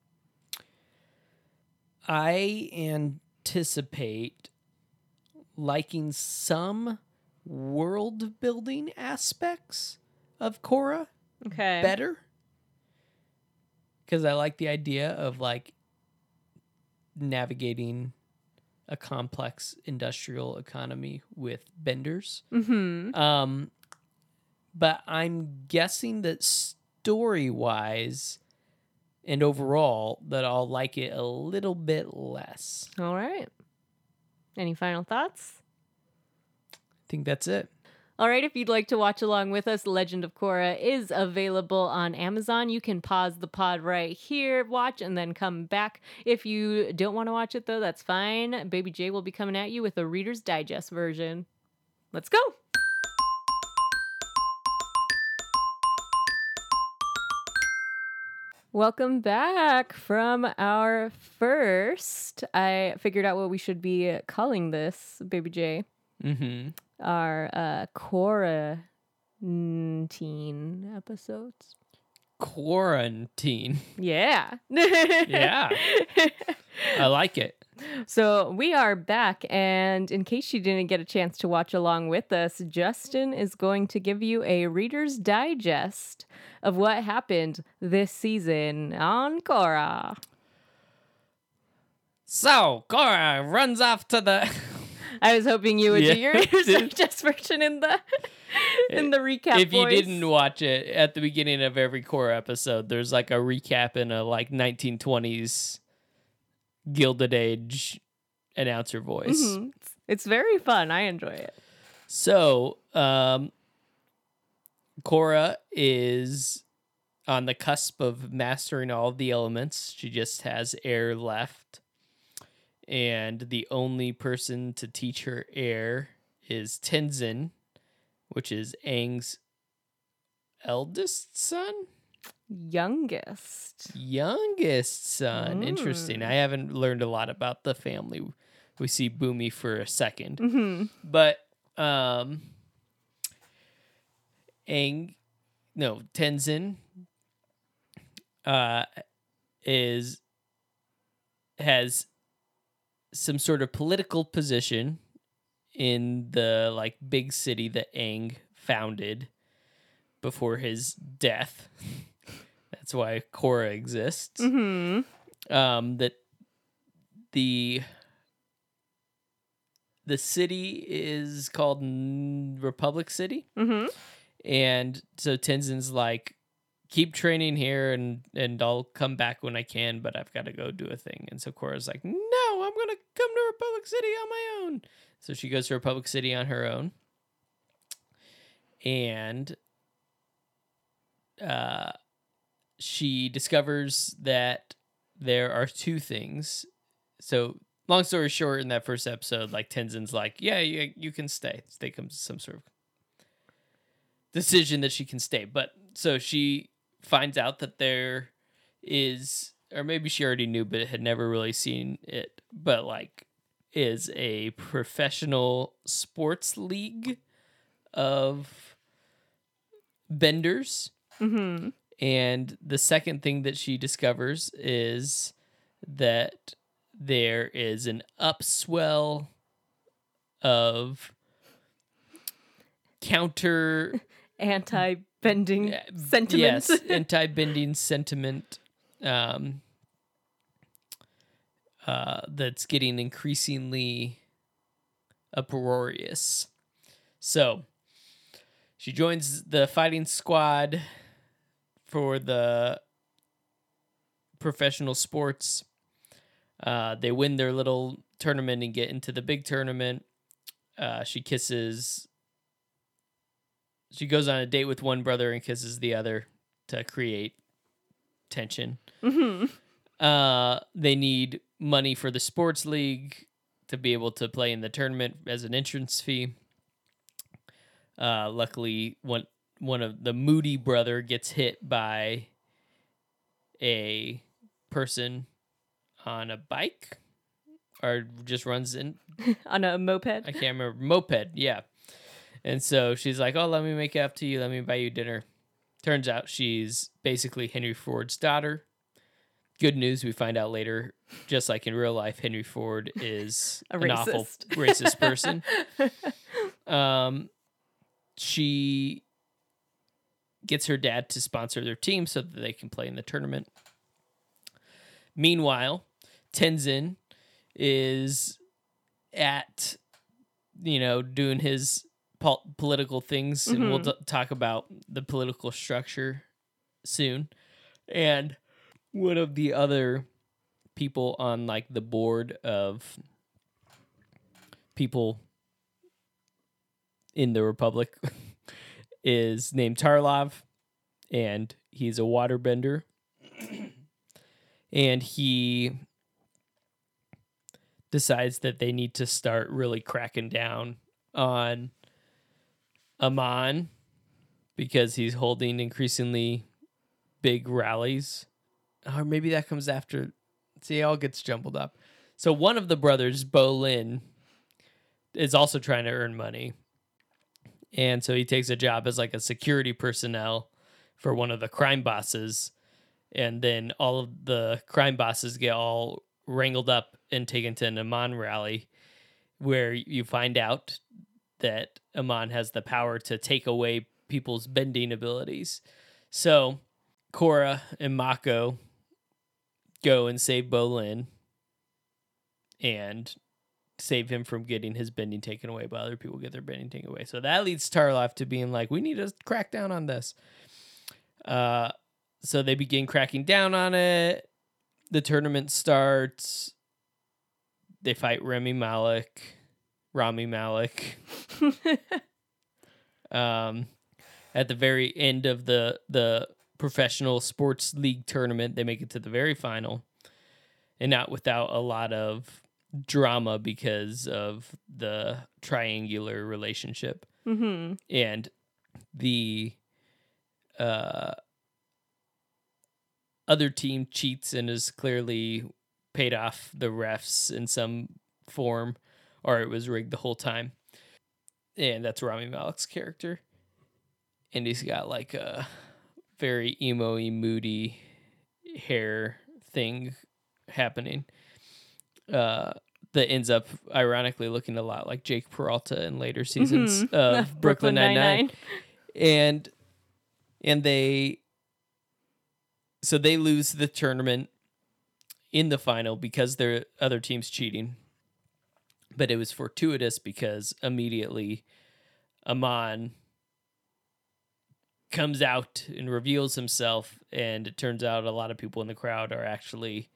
I anticipate liking some world building aspects of Korra Okay. better. Because I like the idea of like navigating a complex industrial economy with benders. Mm-hmm. Um, but I'm guessing that story wise and overall, that I'll like it a little bit less. All right. Any final thoughts? I think that's it. All right, if you'd like to watch along with us, Legend of Korra is available on Amazon. You can pause the pod right here, watch, and then come back. If you don't want to watch it, though, that's fine. Baby J will be coming at you with a Reader's Digest version. Let's go. Welcome back from our first. I figured out what we should be calling this, Baby J. Mm-hmm. Our uh, quarantine episodes. Quarantine. [LAUGHS] Yeah. Yeah. [LAUGHS] I like it. So we are back, and in case you didn't get a chance to watch along with us, Justin is going to give you a Reader's Digest of what happened this season on Korra. So Korra runs off to the. [LAUGHS] I was hoping you would Yeah. do your [LAUGHS] Digest version in the [LAUGHS] in the recap. if you didn't watch it at the beginning of every core episode, there's like a recap in a like 1920s Gilded Age announcer voice. Mhm. It's, very fun. I enjoy it. So, um, Korra is on the cusp of mastering all the elements. She just has air left. And the only person to teach her air is Tenzin, which is Aang's eldest son? Youngest. Youngest son. Interesting. Mm. I haven't learned a lot about the family. We see Bumi for a 2nd hmm but um Aang no Tenzin uh is has some sort of political position in the like big city that Aang founded before his death. [LAUGHS] That's why Korra exists. Hmm um, that the the city is called Republic City, hmm and so Tenzin's like, keep training here, and and I'll come back when I can, but I've got to go do a thing. And so Korra's like, no, I'm gonna come to Republic City on my own. So she goes to Republic City on her own, and uh, she discovers that there are two things. So, long story short, in that first episode, like Tenzin's like, "Yeah, you, you can stay." They come to some sort of decision that she can stay. But so she finds out that there is, or maybe she already knew, but had never really seen it. But like, is a professional sports league of benders hmm and the second thing that she discovers is that there is an upswell of counter [LAUGHS] Anti-bending uh, sentiment. yes, [LAUGHS] anti-bending sentiment um, uh, that's getting increasingly uproarious. So she joins the fighting squad for the professional sports. Uh, they win their little tournament and get into the big tournament. Uh, she kisses. She goes on a date with one brother and kisses the other to create tension. hmm Uh, they need money for the sports league to be able to play in the tournament as an entrance fee. Uh, luckily, one one of the Moody brother gets hit by a person on a bike or just runs in [LAUGHS] On a moped. I can't remember. Moped, yeah. And so she's like, "Oh, let me make it up to you. Let me buy you dinner." Turns out she's basically Henry Ford's daughter. Good news, we find out later, just like in real life, Henry Ford is [LAUGHS] A an awful racist. [LAUGHS] racist person. [LAUGHS] um, she gets her dad to sponsor their team so that they can play in the tournament. Meanwhile, Tenzin is at, you know, doing his pol- political things, and we'll Mhm. t- talk about the political structure soon. And one of the other people on like the board of people in the Republic [LAUGHS] is named Tarrlok, and he's a waterbender. [CLEARS THROAT] and he decides that they need to start really cracking down on Amon because he's holding increasingly big rallies. Or maybe that comes after. See, it all gets jumbled up. So one of the brothers, Bolin, is also trying to earn money. And so he takes a job as like a security personnel for one of the crime bosses. And then all of the crime bosses get all wrangled up and taken to an Amon rally where you find out that Amon has the power to take away people's bending abilities. So Korra and Mako go and save Bolin and save him from getting his bending taken away, by other people get their bending taken away. So that leads Tarrlok to being like, we need to crack down on this. Uh, so they begin cracking down on it. The tournament starts. They fight Remy Malik, Rami Malek. [LAUGHS] um, at the very end of the the professional sports league tournament, they make it to the very final, and not without a lot of drama because of the triangular relationship Mm-hmm. and the uh, other team cheats and is clearly paid off the refs in some form, or it was rigged the whole time. And that's Rami Malek's character, and he's got like a very emo-y, moody hair thing happening. Uh, that ends up ironically looking a lot like Jake Peralta in later seasons Mhm. [LAUGHS] of Brooklyn Nine Nine and and they so they lose the tournament in the final because their other team's cheating but it was fortuitous because immediately Amon comes out and reveals himself and it turns out a lot of people in the crowd are actually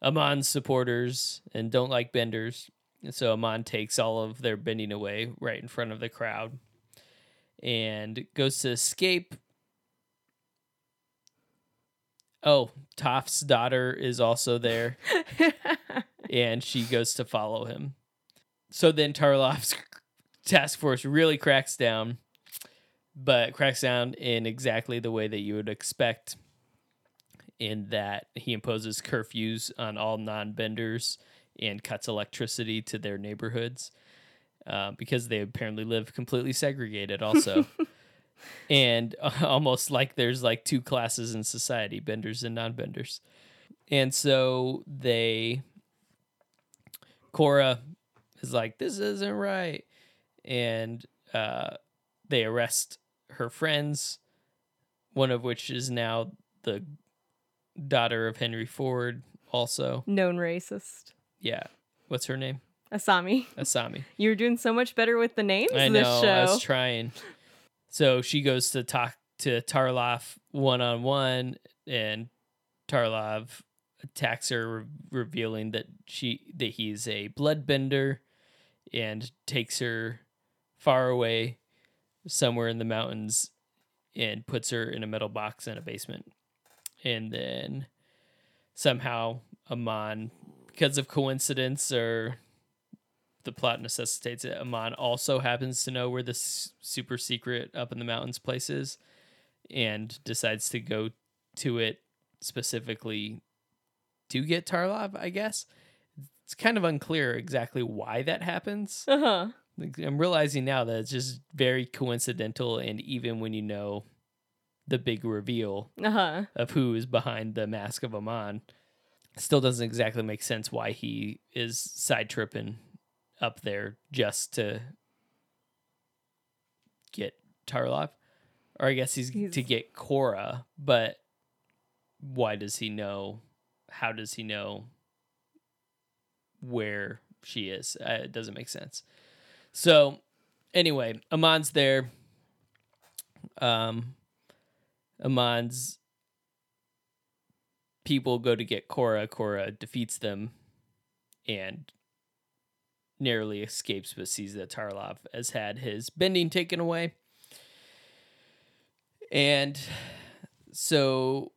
Amon's supporters and don't like benders and so Amon takes all of their bending away right in front of the crowd and goes to escape. Oh, Toph's daughter is also there, [LAUGHS] and she goes to follow him. So then Tarrlok's [LAUGHS] task force really cracks down, but cracks down in exactly the way that you would expect, in that he imposes curfews on all non benders and cuts electricity to their neighborhoods uh, because they apparently live completely segregated also. [LAUGHS] And [LAUGHS] almost like there's like two classes in society benders and non-benders. And so they Korra is like this isn't right and uh, they arrest her friends one of which is now the daughter of henry ford also Known racist. yeah what's her name Asami. [LAUGHS] asami You're doing so much better with the names I this know. show. I was trying. So she goes to talk to Tarrlok one on one, and Tarrlok attacks her, re- revealing that she that he's a bloodbender, and takes her far away, somewhere in the mountains, and puts her in a metal box in a basement, and then somehow Amon, because of coincidence or the plot necessitates it. Amon also happens to know where this super secret up in the mountains place is and decides to go to it specifically to get Tarrlok, I guess. It's kind of unclear exactly why that happens. Uh-huh. I'm realizing now that it's just very coincidental, and even when you know the big reveal Uh-huh. of who is behind the mask of Amon, it still doesn't exactly make sense why he is side tripping up there just to get Tarrlok. Or I guess he's, He's- to get Korra, but why does he know? How does he know where she is? Uh, it doesn't make sense. So, anyway, Amon's there. Um, Amon's people go to get Korra. Korra defeats them and narrowly escapes but sees that Tarrlok has had his bending taken away. And so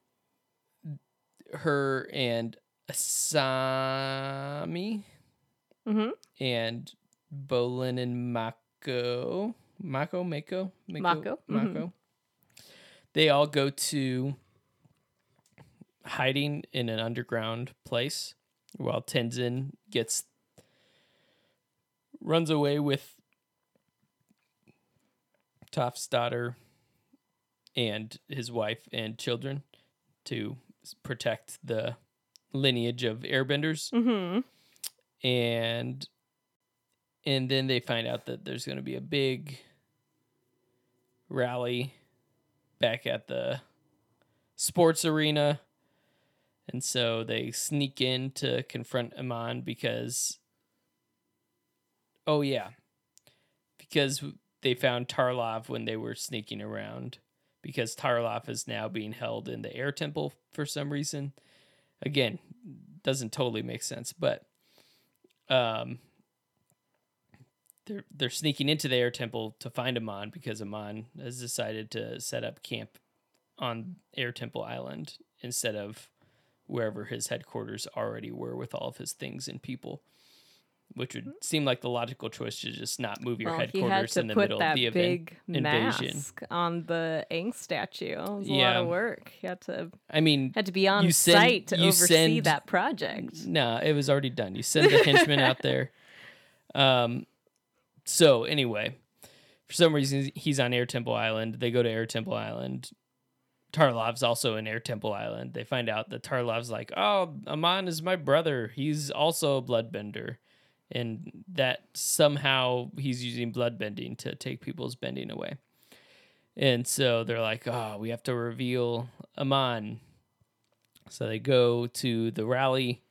her and Asami Mm-hmm. and Bolin and Mako, Mako, Mako, Mako, mhm. Mako. They all go to hiding in an underground place while Tenzin gets runs away with Toph's daughter and his wife and children to protect the lineage of airbenders. Mm-hmm. and and then they find out that there's going to be a big rally back at the sports arena. And so they sneak in to confront Amon because oh yeah because they found Tarrlok when they were sneaking around because Tarrlok is now being held in the air temple for some reason again doesn't totally make sense but um they're they're sneaking into the air temple to find Amon because Amon has decided to set up camp on Air Temple Island instead of wherever his headquarters already were with all of his things and people. Which would seem like the logical choice to just not move your Well, headquarters to in the middle of the event. big invasion. mask on the Aang statue. It was a lot of work. He had to I mean, had to be on send- site to oversee send- that project. No, it was already done. You send the henchmen out there. [LAUGHS] Um, so anyway, for some reason he's on Air Temple Island. They go to Air Temple Island. Tarrlok's also in Air Temple Island. They find out that Tarrlok's like, oh, Amon is my brother. He's also a bloodbender. And that somehow he's using bloodbending to take people's bending away. And so they're like, oh, we have to reveal Amon. So they go to the rally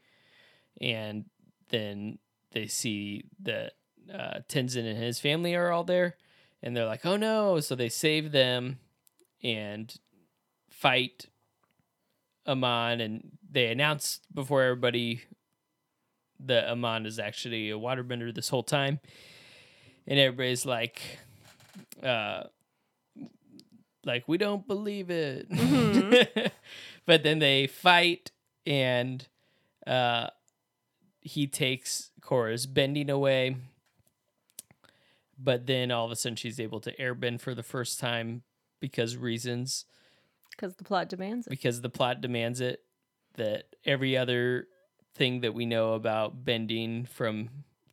and then they see that uh, Tenzin and his family are all there, and they're like, "Oh no!" So they save them and fight Amon, and they announce before everybody that Amon is actually a waterbender this whole time, and everybody's like, uh, like we don't believe it. [LAUGHS] but then they fight and uh he takes Korra's bending away. But then all of a sudden she's able to airbend for the first time because reasons Because the plot demands it. because the plot demands it that every other thing that we know about bending from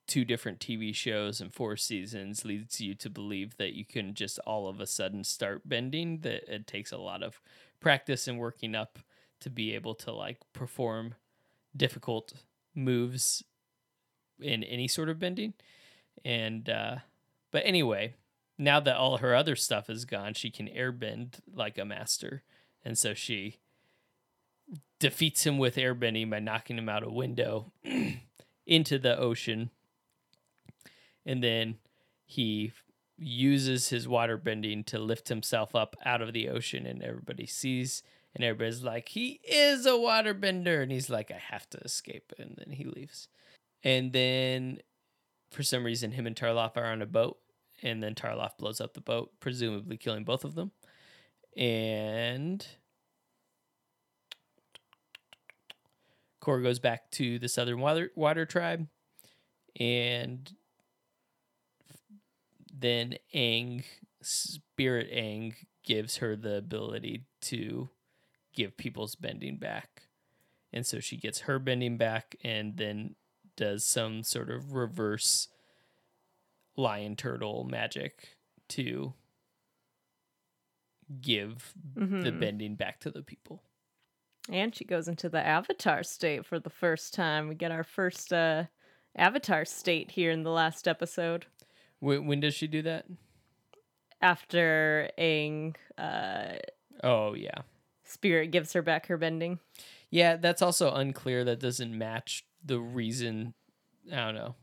two different TV shows and four seasons leads you to believe that you can just all of a sudden start bending that it takes a lot of practice and working up to be able to like perform difficult moves in any sort of bending. And uh but anyway now that all her other stuff is gone she can airbend like a master. And so she defeats him with airbending by knocking him out a window [CLEARS THROAT] into the ocean. And then he uses his water bending to lift himself up out of the ocean, and everybody sees, and everybody's like, He is a waterbender. And he's like, I have to escape. And then he leaves. And then for some reason, him and Tarrlok are on a boat, and then Tarrlok blows up the boat, presumably killing both of them. And Korra goes back to the Southern Water, water Tribe, and then Aang, Spirit Aang, gives her the ability to give people's bending back. And so she gets her bending back and then does some sort of reverse lion turtle magic to give the Mhm. bending back to the people. And she goes into the avatar state for the first time. We get our first uh, avatar state here in the last episode. When, when does she do that? After Aang, uh, Oh, yeah. Spirit gives her back her bending. Yeah, that's also unclear. That doesn't match the reason. I don't know.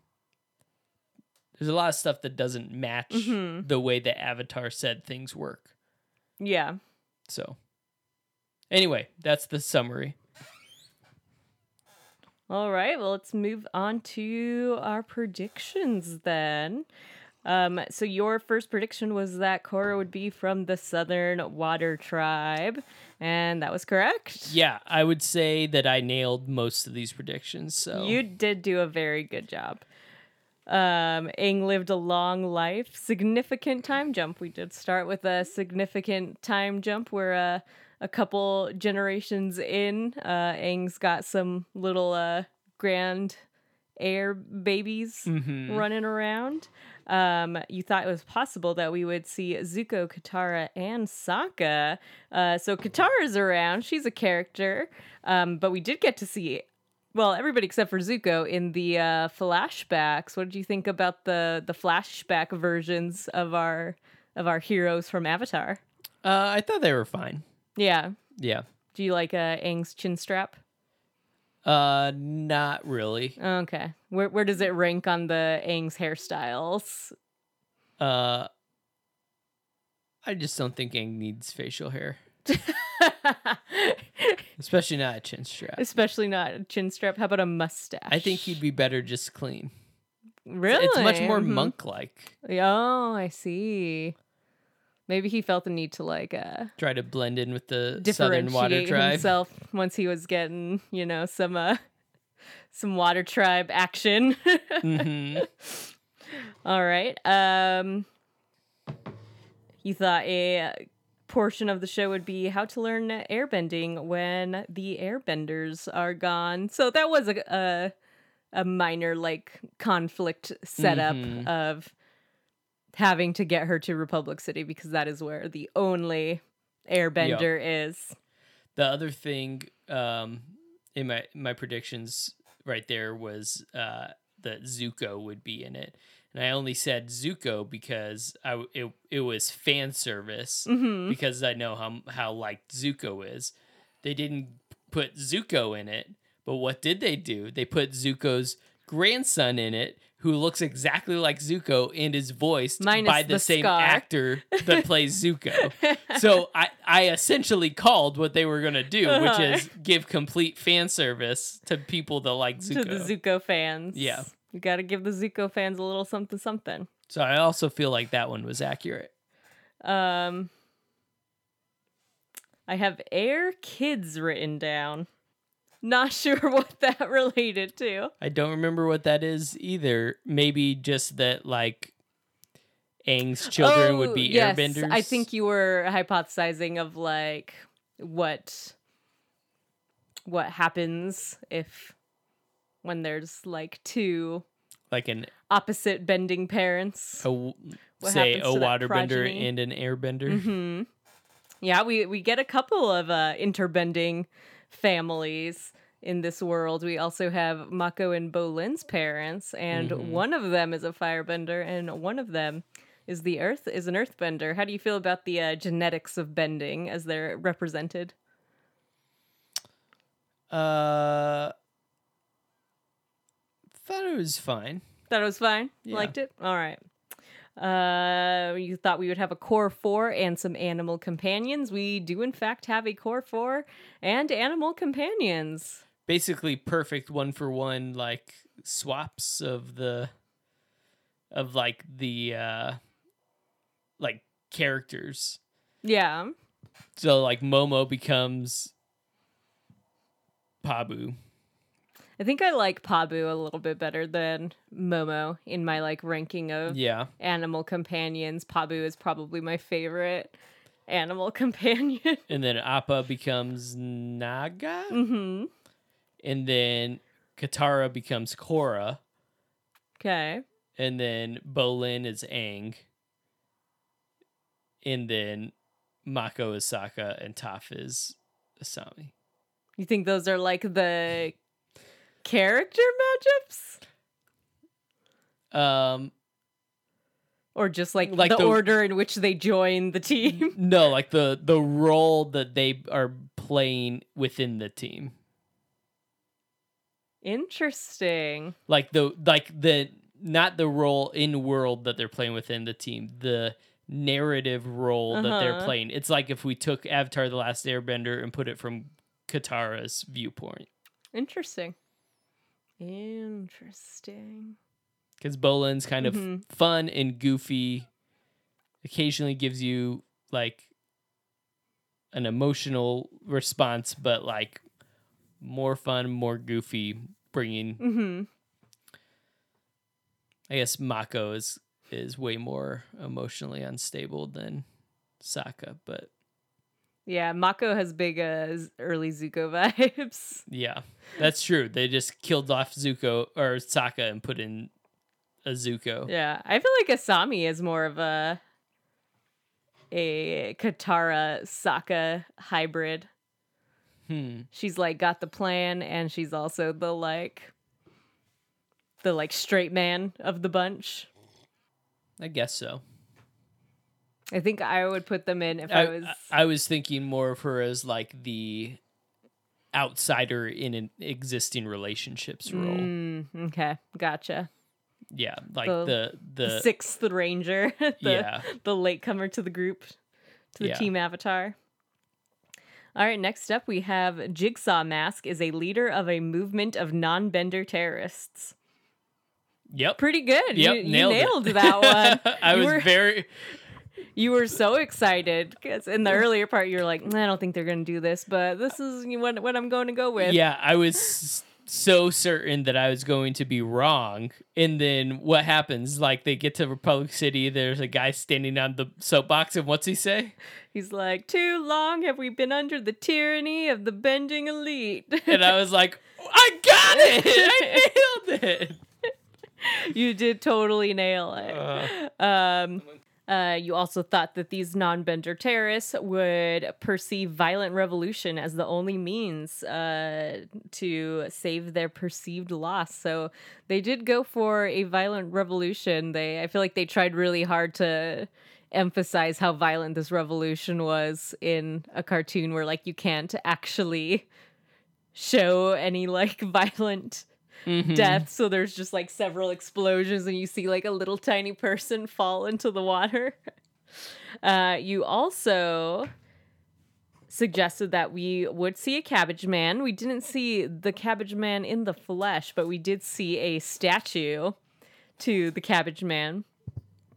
There's a lot of stuff that doesn't match Mhm. the way the Avatar said things work. Yeah. So, anyway, that's the summary. All right, well, let's move on to our predictions then. Um, so your first prediction was that Korra would be from the Southern Water Tribe, and that was correct. Yeah, I would say that I nailed most of these predictions. So You did do a very good job. Um, Aang lived a long life. Significant time jump. We did start with a significant time jump where uh, a couple generations in, uh, Aang's got some little uh, grand air babies Mhm. running around. Um, you thought it was possible that we would see Zuko, Katara, and Sokka. Uh, so Katara's around; she's a character. Um, but we did get to see, well, everybody except for Zuko in the uh, flashbacks. What did you think about the the flashback versions of our of our heroes from Avatar? uh, I thought they were fine. Yeah. Yeah. Do you like uh, Aang's chin strap? Uh, not really. Okay. Where where does it rank on the Aang's hairstyles? Uh, I just don't think Aang needs facial hair, [LAUGHS] especially not a chin strap. Especially not a chin strap. How about a mustache? I think he'd be better just clean. really. It's much more Mhm. monk-like. Oh, I see. Maybe he felt the need to like uh Try to blend in with the Southern Water Tribe. himself once he was getting, you know, some uh some water tribe action. hmm [LAUGHS] All right. Um you thought a portion of the show would be how to learn airbending when the airbenders are gone. So that was a a, a minor like conflict setup Mhm. of having to get her to Republic City because that is where the only airbender is. The other thing um, in my my predictions right there was uh, that Zuko would be in it, and I only said Zuko because I it it was fan service Mhm. because I know how how liked Zuko is. They didn't put Zuko in it, but what did they do? They put Zuko's grandson in it. Who looks exactly like Zuko and is voiced Minus by the, the same scar. actor that [LAUGHS] plays Zuko [LAUGHS] so I, I essentially called what they were gonna do, which Uh-huh. is give complete fan service to people that like Zuko. to the Zuko fans. Yeah. You got to give the Zuko fans a little something something. so I also feel like that one was accurate. Um, I have Air Kids written down. Not [LAUGHS] sure what that related to. I don't remember what that is either. Maybe just that like Aang's children would Oh, be yes, airbenders. I think you were hypothesizing of like what what happens if when there's like two like an opposite bending parents. a, say a waterbender and an airbender. hmm Yeah, we we get a couple of uh, interbending families in this world. We also have Mako and Bolin's parents, and Mhm. one of them is a firebender, and one of them is the earth is an earthbender. How do you feel about the uh, genetics of bending as they're represented? Uh, thought it was fine. Thought it was fine. Yeah. Liked it. All right. Uh, you thought we would have a core four and some animal companions. We do, in fact, have a core four and animal companions. basically perfect one for one like swaps of the of like the uh like characters Yeah. so like momo becomes pabu I think I like Pabu a little bit better than Momo in my like ranking of yeah animal companions. Pabu is probably my favorite animal [LAUGHS] companion. and then appa becomes naga mm-hmm. and then katara becomes korra Okay. and then bolin is aang and then mako is sokka and toph is asami You think those are like the character matchups? um Or just like, Like the, the- order in which they join the team? [LAUGHS] No, like the the role that they are playing within the team. Interesting. Like the like the not the role in world that they're playing within the team. The narrative role that they're Uh-huh. playing. It's like if we took Avatar the Last Airbender and put it from Katara's viewpoint. Interesting. Interesting. because Bolin's kind of Mhm. fun and goofy. Occasionally gives you like an emotional response, but like more fun, more goofy, bringing. Mm-hmm. I guess Mako is is way more emotionally unstable than Sokka, but Yeah, Mako has big uh, early Zuko [LAUGHS] vibes. yeah, that's true. They just killed off Zuko or Sokka and put in a Zuko. yeah, I feel like Asami is more of a a Katara Sokka hybrid. Hmm. She's like got the plan, and she's also the like the like straight man of the bunch. I guess so. I think I would put them in if I, I, was. I was thinking more of her as like the outsider in an existing relationships role. Mm, okay, gotcha. Yeah, like The- the The sixth ranger, [LAUGHS] the, yeah the latecomer to the group, to the Yeah. team avatar. All right, next up we have Jigsaw Mask is a leader of a movement of non-bender terrorists. yep Pretty good. yep you, you nailed, nailed, that [LAUGHS] one. I You was were- very You were so excited because in the earlier part you're like, I don't think they're going to do this, but this is what what I'm going to go with. yeah I was so certain that I was going to be wrong, and then what happens? Like they get to Republic City, there's a guy standing on the soapbox, and what's he say? He's like, too long have we been under the tyranny of the bending elite. And I was like, I got it, I [LAUGHS] nailed it. you did totally nail it. Uh, Um, uh, you also thought that these non-bender terrorists would perceive violent revolution as the only means uh, to save their perceived loss. So they did go for a violent revolution. They, I feel like they tried really hard to emphasize how violent this revolution was in a cartoon where like you can't actually show any like [LAUGHS] violent mhm. death. So there's just like several explosions, and you see like a little tiny person [LAUGHS] fall into the water. [LAUGHS] Uh, you also suggested that we would see a cabbage man. We didn't see the cabbage man in the flesh, but we did see a statue to the cabbage man.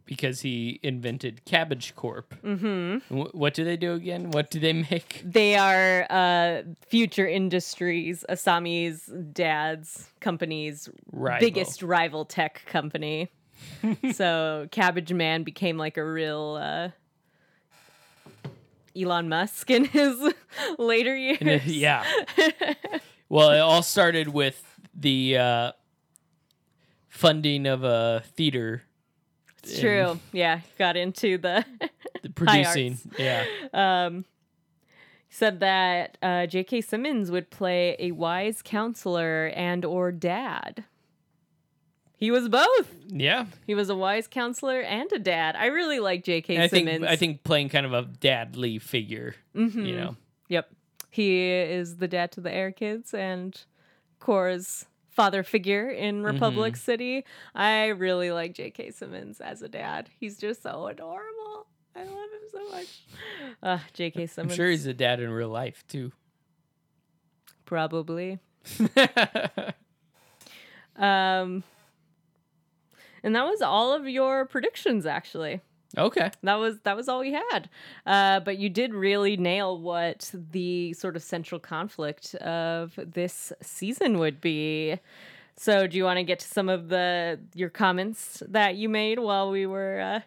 Because he invented Cabbage Corp. Mm-hmm. what do they do again? What do they make? [LAUGHS] They are uh, Future Industries, Asami's dad's company's Rival. biggest rival tech company. [LAUGHS] so Cabbage Man became like a real uh, Elon Musk in his [LAUGHS] later years. yeah. well, it all started with the uh, funding of a theater, It's true. Yeah, got into the [LAUGHS] the producing. Yeah. um said that uh, J.K. Simmons would play a wise counselor and or dad. He was both. Yeah. He was a wise counselor and a dad. I really like J.K. I think Simmons. I think playing kind of a dadly figure, Mhm. you know. Yep. He is the dad to the Air Kids and Korra's father figure in Republic City. I really like J.K. Simmons as a dad. He's just so adorable. I love him so much. Uh, J.K. I'm sure he's a dad in real life too. Probably. [LAUGHS] Um, and that was all of your predictions, actually. Okay. That was that was all we had. Uh, but you did really nail what the sort of central conflict of this season would be. So, do you want to get to some of the your comments that you made while we were uh,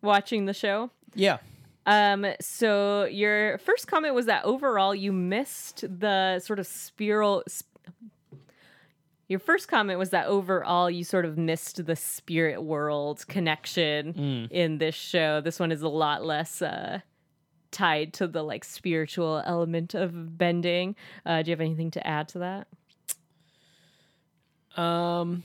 watching the show? Yeah. Um, so your first comment was that overall you missed the sort of spiral. Sp- your first comment was that overall you sort of missed the spirit world connection Mm. in this show. This one is a lot less uh, tied to the like spiritual element of bending. Uh, do you have anything to add to that? Um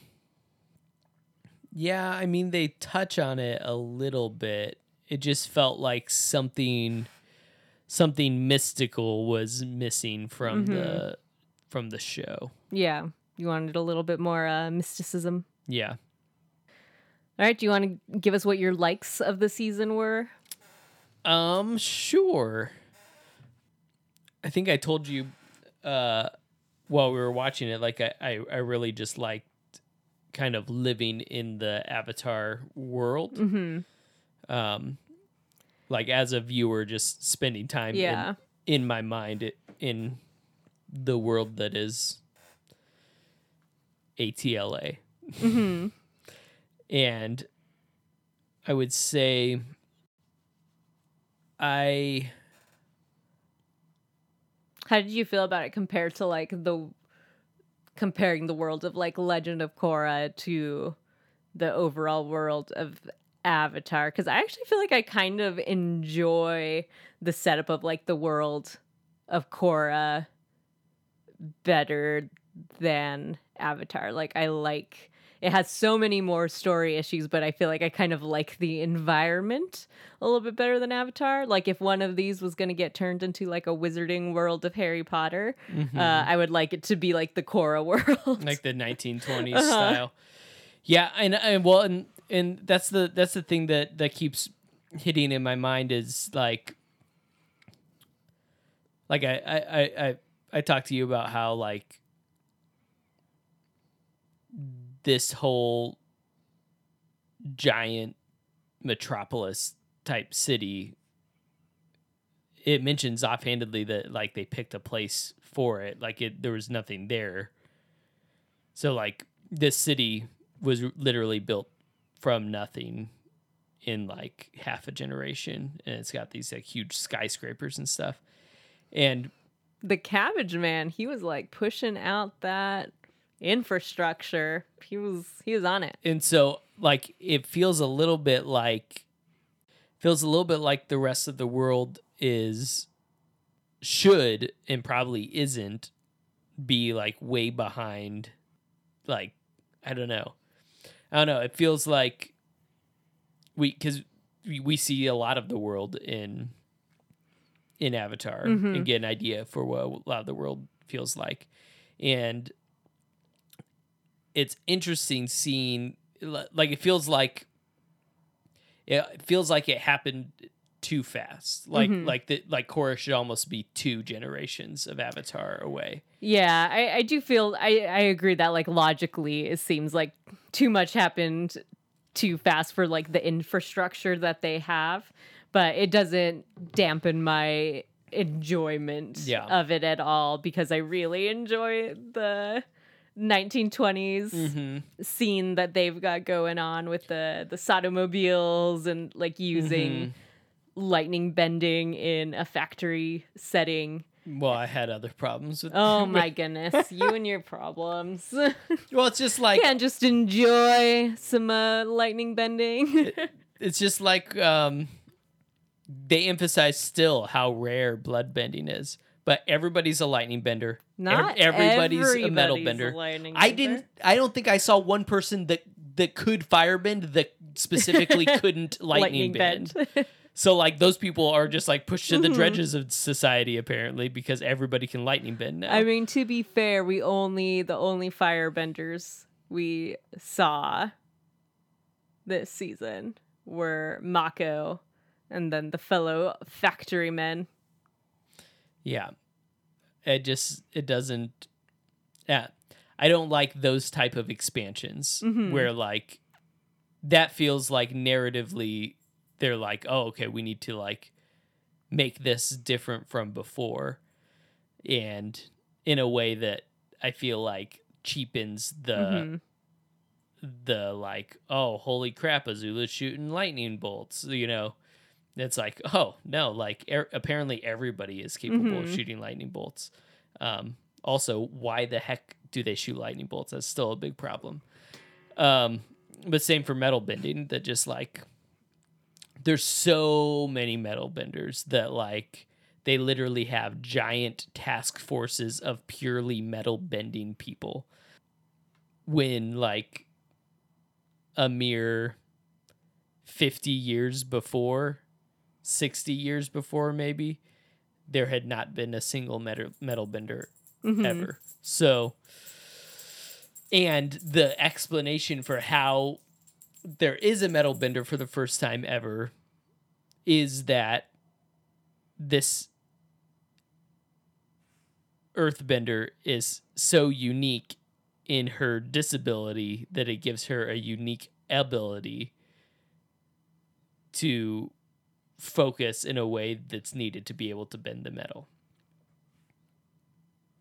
Yeah, I mean they touch on it a little bit. It just felt like something something mystical was missing from the from the show. Yeah, you wanted a little bit more uh, mysticism. Yeah. All right, do you want to give us what your likes of the season were? Um sure. I think I told you uh while we were watching it, like I, I, I really just liked kind of living in the Avatar world. hmm Um, like as a viewer, just spending time Yeah. in, in my mind it, in the world that is ATLA. hmm and I would say I How did you feel about it compared to like the comparing the world of like Legend of Korra to the overall world of Avatar? Because I actually feel like I kind of enjoy the setup of like the world of Korra better than Avatar. Like I like it has so many more story issues, but I feel like I kind of like the environment a little bit better than Avatar. Like if one of these was going to get turned into like a wizarding world of Harry Potter, uh, I would like it to be like the Korra world. like the [LAUGHS] 1920s Uh-huh. style. Yeah, and, and well, and and that's the that's the thing that that keeps hitting in my mind is like, like I I I I, I talked to you about how like this whole giant metropolis type city it mentions offhandedly that like they picked a place for it. Like it there was nothing there. So like this city was literally built from nothing in like half a generation. And it's got these like huge skyscrapers and stuff. And the Cabbage Man, he was like pushing out that infrastructure. He was he was on it. and so like it feels a little bit like feels a little bit like the rest of the world is should and probably isn't be like way behind like i don't know i don't know it feels like we because we, we see a lot of the world in in avatar mm-hmm. and get an idea for what a lot of the world feels like and it's interesting seeing like it feels like it feels like it happened too fast. Like mm-hmm. like the like Korra should almost be two generations of avatar away. Yeah, I, I do feel I, I agree that like logically it seems like too much happened too fast for like the infrastructure that they have, but it doesn't dampen my enjoyment Yeah. of it at all because I really enjoy the 1920s mm-hmm. scene that they've got going on with the the satomobiles and like using lightning bending in a factory setting. well i had other problems with Oh [LAUGHS] my goodness, you and your problems. [LAUGHS] well it's just like Can't just enjoy some uh, lightning bending. it's just like um they emphasize still how rare blood bending is but everybody's a lightning bender Not everybody's, a metal bender i didn't i don't think i saw one person that that could firebend that specifically [LAUGHS] couldn't lightning, bend. [LAUGHS] so like those people are just like pushed to the Mhm. dredges of society apparently because everybody can lightning bend now I mean, to be fair, we only the only firebenders we saw this season were Mako and then the fellow factory men. Yeah. It just it doesn't yeah. I don't like those type of expansions Mhm. where like that feels like narratively they're like, "Oh, okay, we need to like make this different from before." And in a way that I feel like cheapens the Mhm. the like, "Oh, holy crap, Azula's shooting lightning bolts," you know. It's like, oh no, like er- apparently everybody is capable of Mhm. shooting lightning bolts. Um, also, why the heck do they shoot lightning bolts? That's still a big problem. Um, but same for metal bending. That just like there's so many metal benders that like they literally have giant task forces of purely metal bending people. When like a mere 50 years before 60 years before maybe there had not been a single metal metal bender Mhm. ever so and the explanation for how there is a metal bender for the first time ever is that this Earthbender is so unique in her disability that it gives her a unique ability to focus in a way that's needed to be able to bend the metal.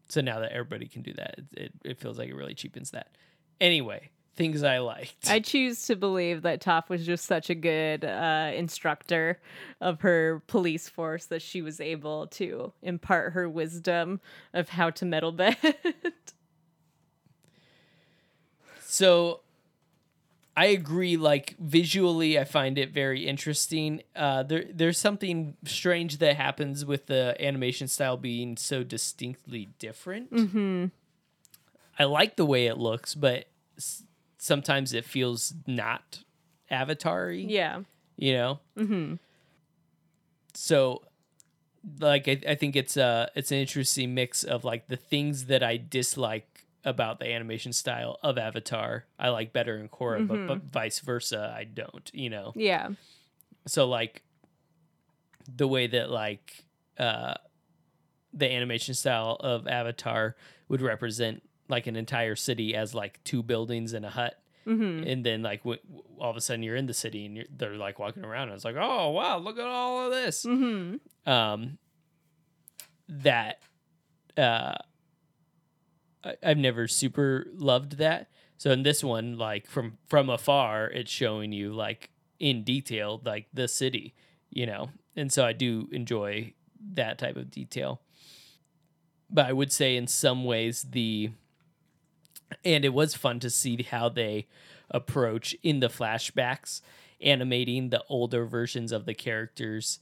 So now that everybody can do that, it, it, it feels like it really cheapens that. Anyway, things I liked. I choose to believe that Toph was just such a good uh, instructor of her police force that she was able to impart her wisdom of how to metal [LAUGHS] bend. so I agree. Like visually, I find it very interesting. Uh, there, there's something strange that happens with the animation style being so distinctly different. mm-hmm. I like the way it looks, but s- sometimes it feels not Avatar-y. Yeah. You know. Mm-hmm. So, like, I, I think it's a it's an interesting mix of like the things that I dislike about the animation style of Avatar, I like better in Korra, but, but vice versa, I don't. You know. Yeah. So like the way that like uh the animation style of Avatar would represent like an entire city as like two buildings and a hut. Mm-hmm. And then like w- w- all of a sudden you're in the city and you're, they're like walking around and it's like, "Oh, wow, look at all of this." Mm-hmm. Um that uh I, I've never super loved that. So in this one, like from from afar, it's showing you like in detail like the city, you know. And so I do enjoy that type of detail. But I would say in some ways the and it was fun to see how they approach in the flashbacks animating the older versions of the characters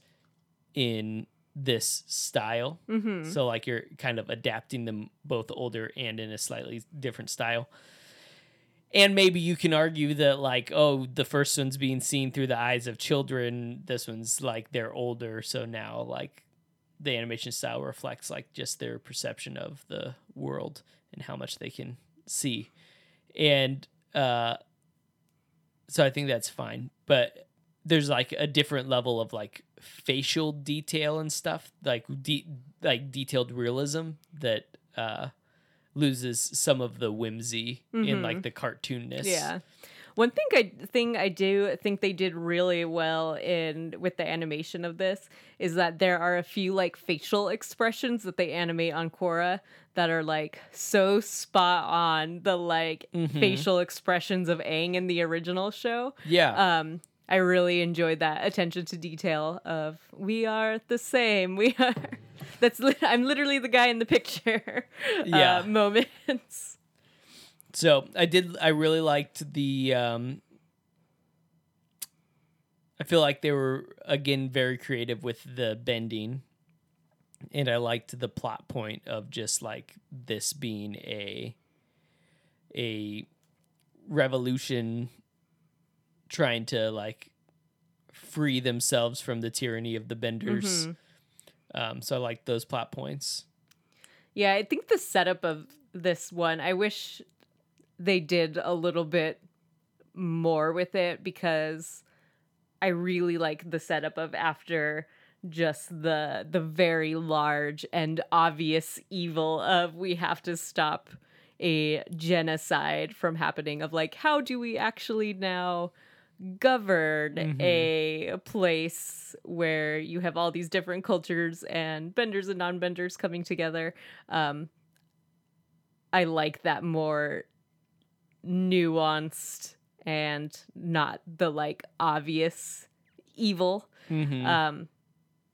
in this style. Mm-hmm. So like you're kind of adapting them both older and in a slightly different style. And maybe you can argue that like, oh, the first one's being seen through the eyes of children. This one's like they're older, so now like the animation style reflects like just their perception of the world and how much they can see. And uh so I think that's fine. But there's like a different level of like facial detail and stuff, like de- like detailed realism that uh loses some of the whimsy in Mhm. like the cartoonness. Yeah. One thing I thing I do think they did really well in with the animation of this is that there are a few like facial expressions that they animate on Korra that are like so spot on the like Mhm. facial expressions of Aang in the original show. Yeah. Um I really enjoyed that attention to detail of we are the same. We are [LAUGHS] that's li- I'm literally the guy in the picture. [LAUGHS] Yeah. Uh, moments. So I did. I really liked the. Um, I feel like they were again very creative with the bending, and I liked the plot point of just like this being a a revolution trying to like free themselves from the tyranny of the benders. Mhm. Um, so I like those plot points. Yeah, I think the setup of this one, I wish they did a little bit more with it because I really like the setup of after just the the very large and obvious evil of we have to stop a genocide from happening of like how do we actually now govern Mhm. a place where you have all these different cultures and benders and non-benders coming together um i like that more nuanced and not the like obvious evil Mm-hmm. um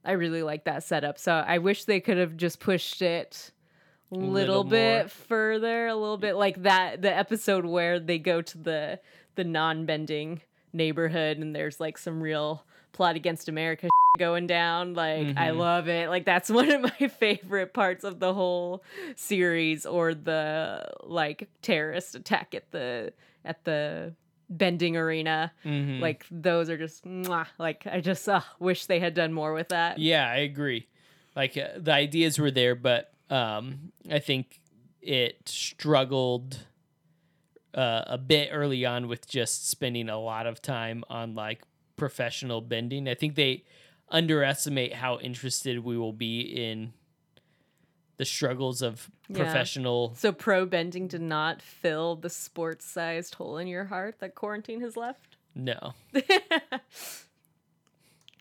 i really like that setup so i wish they could have just pushed it a little, little bit more. further a little bit like that the episode where they go to the the non-bending neighborhood and there's like some real plot against america [LAUGHS] going down like i Mhm. love it like that's [LAUGHS] one of my favorite parts of the whole series or the like terrorist attack at the at the bending arena Mhm. like those are just mwah, like I just uh, wish they had done more with that. Yeah, I agree. Like uh, the ideas were there, but um, I think it struggled uh, a bit early on with just spending a lot of time on like professional bending. I think they underestimate how interested we will be in the struggles of Yeah. professional. So pro bending did not fill the sports sized hole in your heart that quarantine has left? No, [LAUGHS]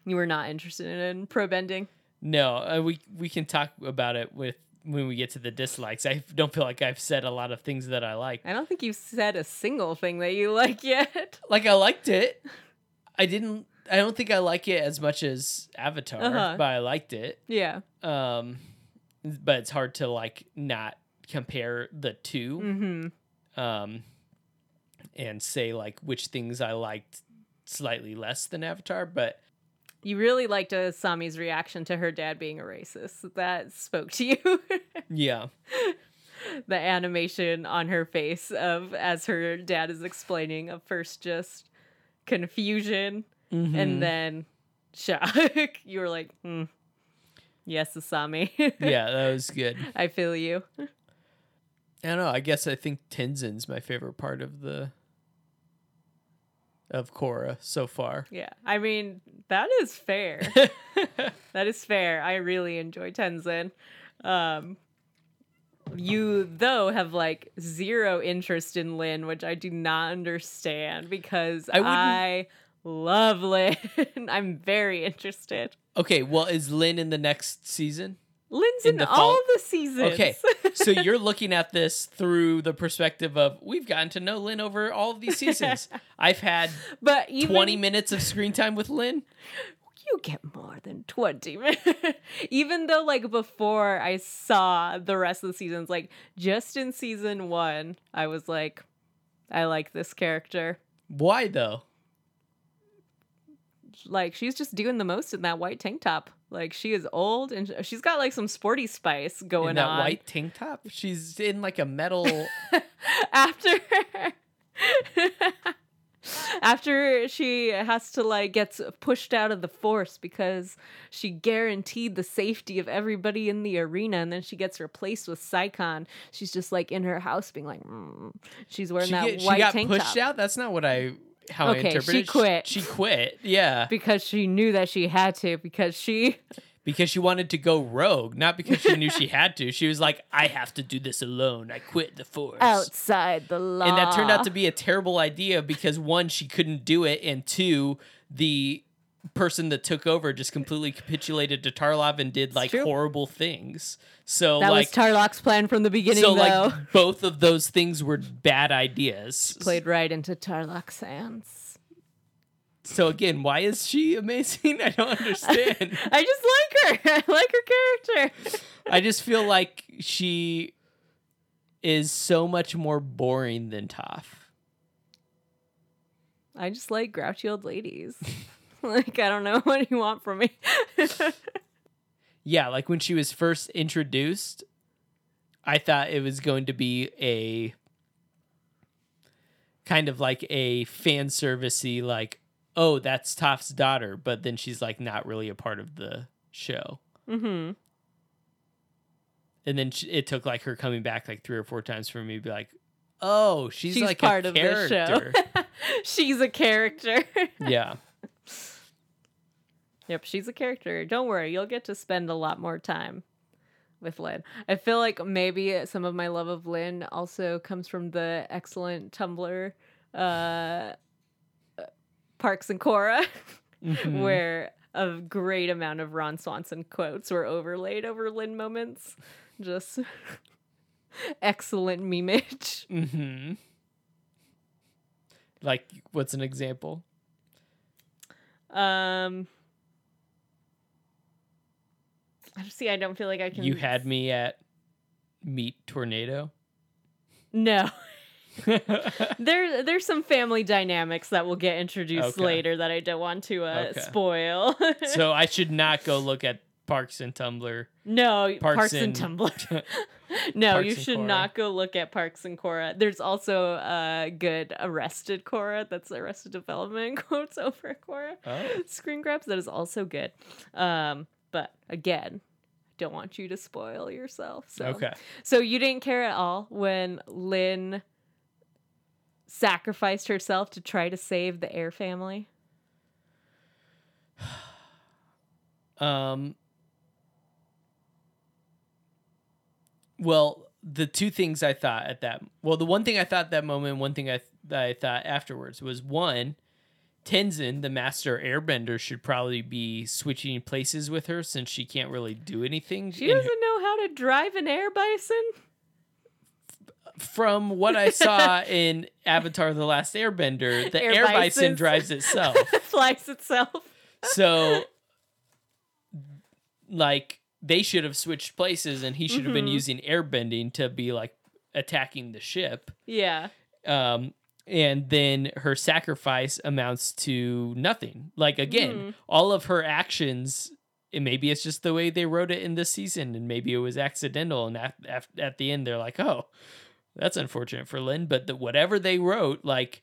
you were not interested in pro bending? no. Uh, we we can talk about it with when we get to the dislikes. I don't feel like I've said a lot of things that I like. I don't think you've said a single thing that you [LAUGHS] like yet. Like I liked it. I didn't. I don't think I like it as much as Avatar, Uh-huh. but I liked it. Yeah. Um, but it's hard to like not compare the 2 Mm-hmm. um, and say like which things I liked slightly less than Avatar. But You really liked Asami's reaction to her dad being a racist. That spoke to you. [LAUGHS] yeah, the animation on her face of as her dad is explaining of first just confusion Mm-hmm. and then shock. [LAUGHS] you were like, hmm. Yes, Asami. [LAUGHS] yeah, that was good. I feel you. I don't know. I guess I think Tenzin's my favorite part of the of Korra so far. Yeah. I mean, that is fair. [LAUGHS] that is fair. I really enjoy Tenzin. Um you though have like zero interest in Lin, which I do not understand because I I, love Lin. [LAUGHS] I'm very interested. okay, well, is Lin in the next season? Lin's In in, all the seasons. Okay, so [LAUGHS] you're looking at this through the perspective of we've gotten to know Lin over all of these seasons. [LAUGHS] I've had but even 20 minutes of screen time with Lin. you get more than 20 minutes. [LAUGHS] Even though, like, before I saw the rest of the seasons, like, just in season one, I was like, I like this character. Why though? Like, she's just doing the most in that white tank top. Like, she is old and she's got, like, some sporty spice going in that on. white tank top? She's in like a metal. [LAUGHS] After. [LAUGHS] After she has to like gets pushed out of the force because she guaranteed the safety of everybody in the arena, and then she gets replaced with Saikhan. She's just like in her house, being like, mm. she's wearing she, that get- she white got tank pushed top out. That's not what I how I Okay, interpret she it. quit. She quit. Yeah, because she knew that she had to because she [LAUGHS] because she wanted to go rogue, not because she knew she had to. She was like, "I have to do this alone. I quit the force." outside the law, and that turned out to be a terrible idea because one, she couldn't do it, and two, the person that took over just completely capitulated to Tarrlok and did like horrible things. So that like, was Tarrlok's plan from the beginning. so though. like both of those things were bad ideas. played right into Tarrlok's hands. So again, why is she amazing? [LAUGHS] I don't understand. [LAUGHS] I just like her. [LAUGHS] I like her character. I just feel like she is so much more boring than Toph. I just like grouchy old ladies. [LAUGHS] like I don't know [LAUGHS] what you want from me. Yeah, like when she was first introduced, I thought it was going to be a kind of like a fan servicey, like, oh, that's Toph's daughter, but then she's like not really a part of the show. mm-hmm. And then sh it took like her coming back like three or four times for me to be like, oh, she's, She's like part of the show. [LAUGHS] she's a character. yeah. Yep, she's a character. Don't worry, you'll get to spend a lot more time with Lin. I feel like maybe some of my love of Lin also comes from the excellent Tumblr uh, Parks and Korra, Mhm. [LAUGHS] where a great amount of Ron Swanson quotes were overlaid over Lin moments. Just [LAUGHS] excellent memeage. Mm-hmm. Like, what's an example? Um, I [LAUGHS] see. I don't feel like I can. You had me at Meat Tornado. no. [LAUGHS] There, there's some family dynamics that will get introduced Okay. later that I don't want to uh, Okay. spoil. [LAUGHS] so I should not go look at Parks and Tumblr. no, Parks Parks, and and- Tumblr. no, Parks you should not go look at Parks and Korra. There's also a good Arrested Korra. That's Arrested Development quotes over Korra. Oh. Screen grabs that is also good. Um, but again, don't want you to spoil yourself. So Okay. So you didn't care at all when Lin sacrificed herself to try to save the Air family? [SIGHS] Um. Well, the two things I thought at that well, the one thing I thought at that moment, one thing I that I thought afterwards was one, Tenzin, the master airbender, should probably be switching places with her since she can't really do anything. She doesn't know how to drive an air bison. from what I saw [LAUGHS] in Avatar: The Last Airbender, the Air air, bison drives itself. [LAUGHS] Flies itself. so, [LAUGHS] like, they should have switched places, and he should have been Mhm. using airbending to be like attacking the ship. Yeah. um, and then her sacrifice amounts to nothing. Like again, Mhm. all of her actions. And maybe it's just the way they wrote it in this season, and maybe it was accidental. And at, at, at the end, they're like, "Oh, that's unfortunate for Lin." But the, whatever they wrote, like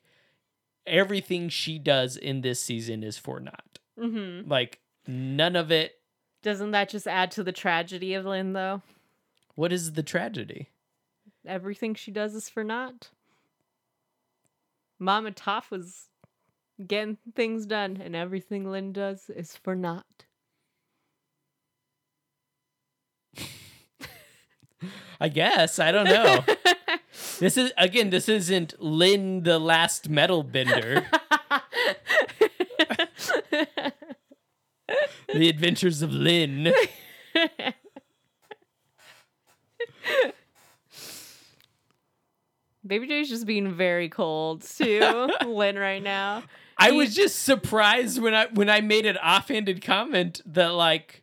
everything she does in this season is for naught. Mm-hmm. Like none of it. Doesn't that just add to the tragedy of Lin, though? What is the tragedy? Everything she does is for naught. Mama Toph was getting things done, and everything Lin does is for naught. [LAUGHS] I guess I don't know. [LAUGHS] this is again. This isn't Lin, the last metal bender. [LAUGHS] The Adventures of Lin. Baby J's just being very cold to [LAUGHS] Lin right now. I He- was just surprised when I when I made an offhanded comment that like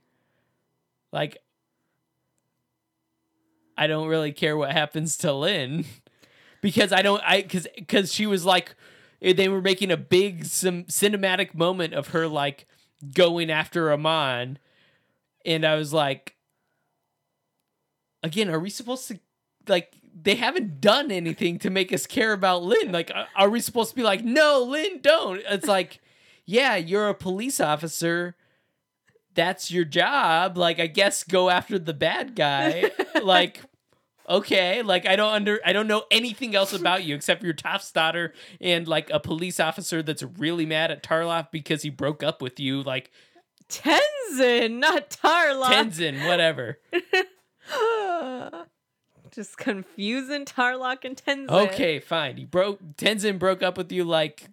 like I don't really care what happens to Lin [LAUGHS] because I don't I cuz cuz she was like eh, they were making a big some cinematic moment of her like going after Amon and I was like again are we supposed to like they haven't done anything to make us care about Lin. Like, are- we supposed to be like, no, Lin, don't? It's like, yeah, you're a police officer. That's your job. Like, I guess go after the bad guy. [LAUGHS] like, okay. Like, I don't under, I don't know anything else about you except your daughter and like a police officer that's really mad at Tarrlok because he broke up with you. Like, Tenzin, not Tarla. Tenzin, whatever. [LAUGHS] Just [LAUGHS] confusing Tarrlok and Tenzin. Okay, fine. He broke Tenzin broke up with you like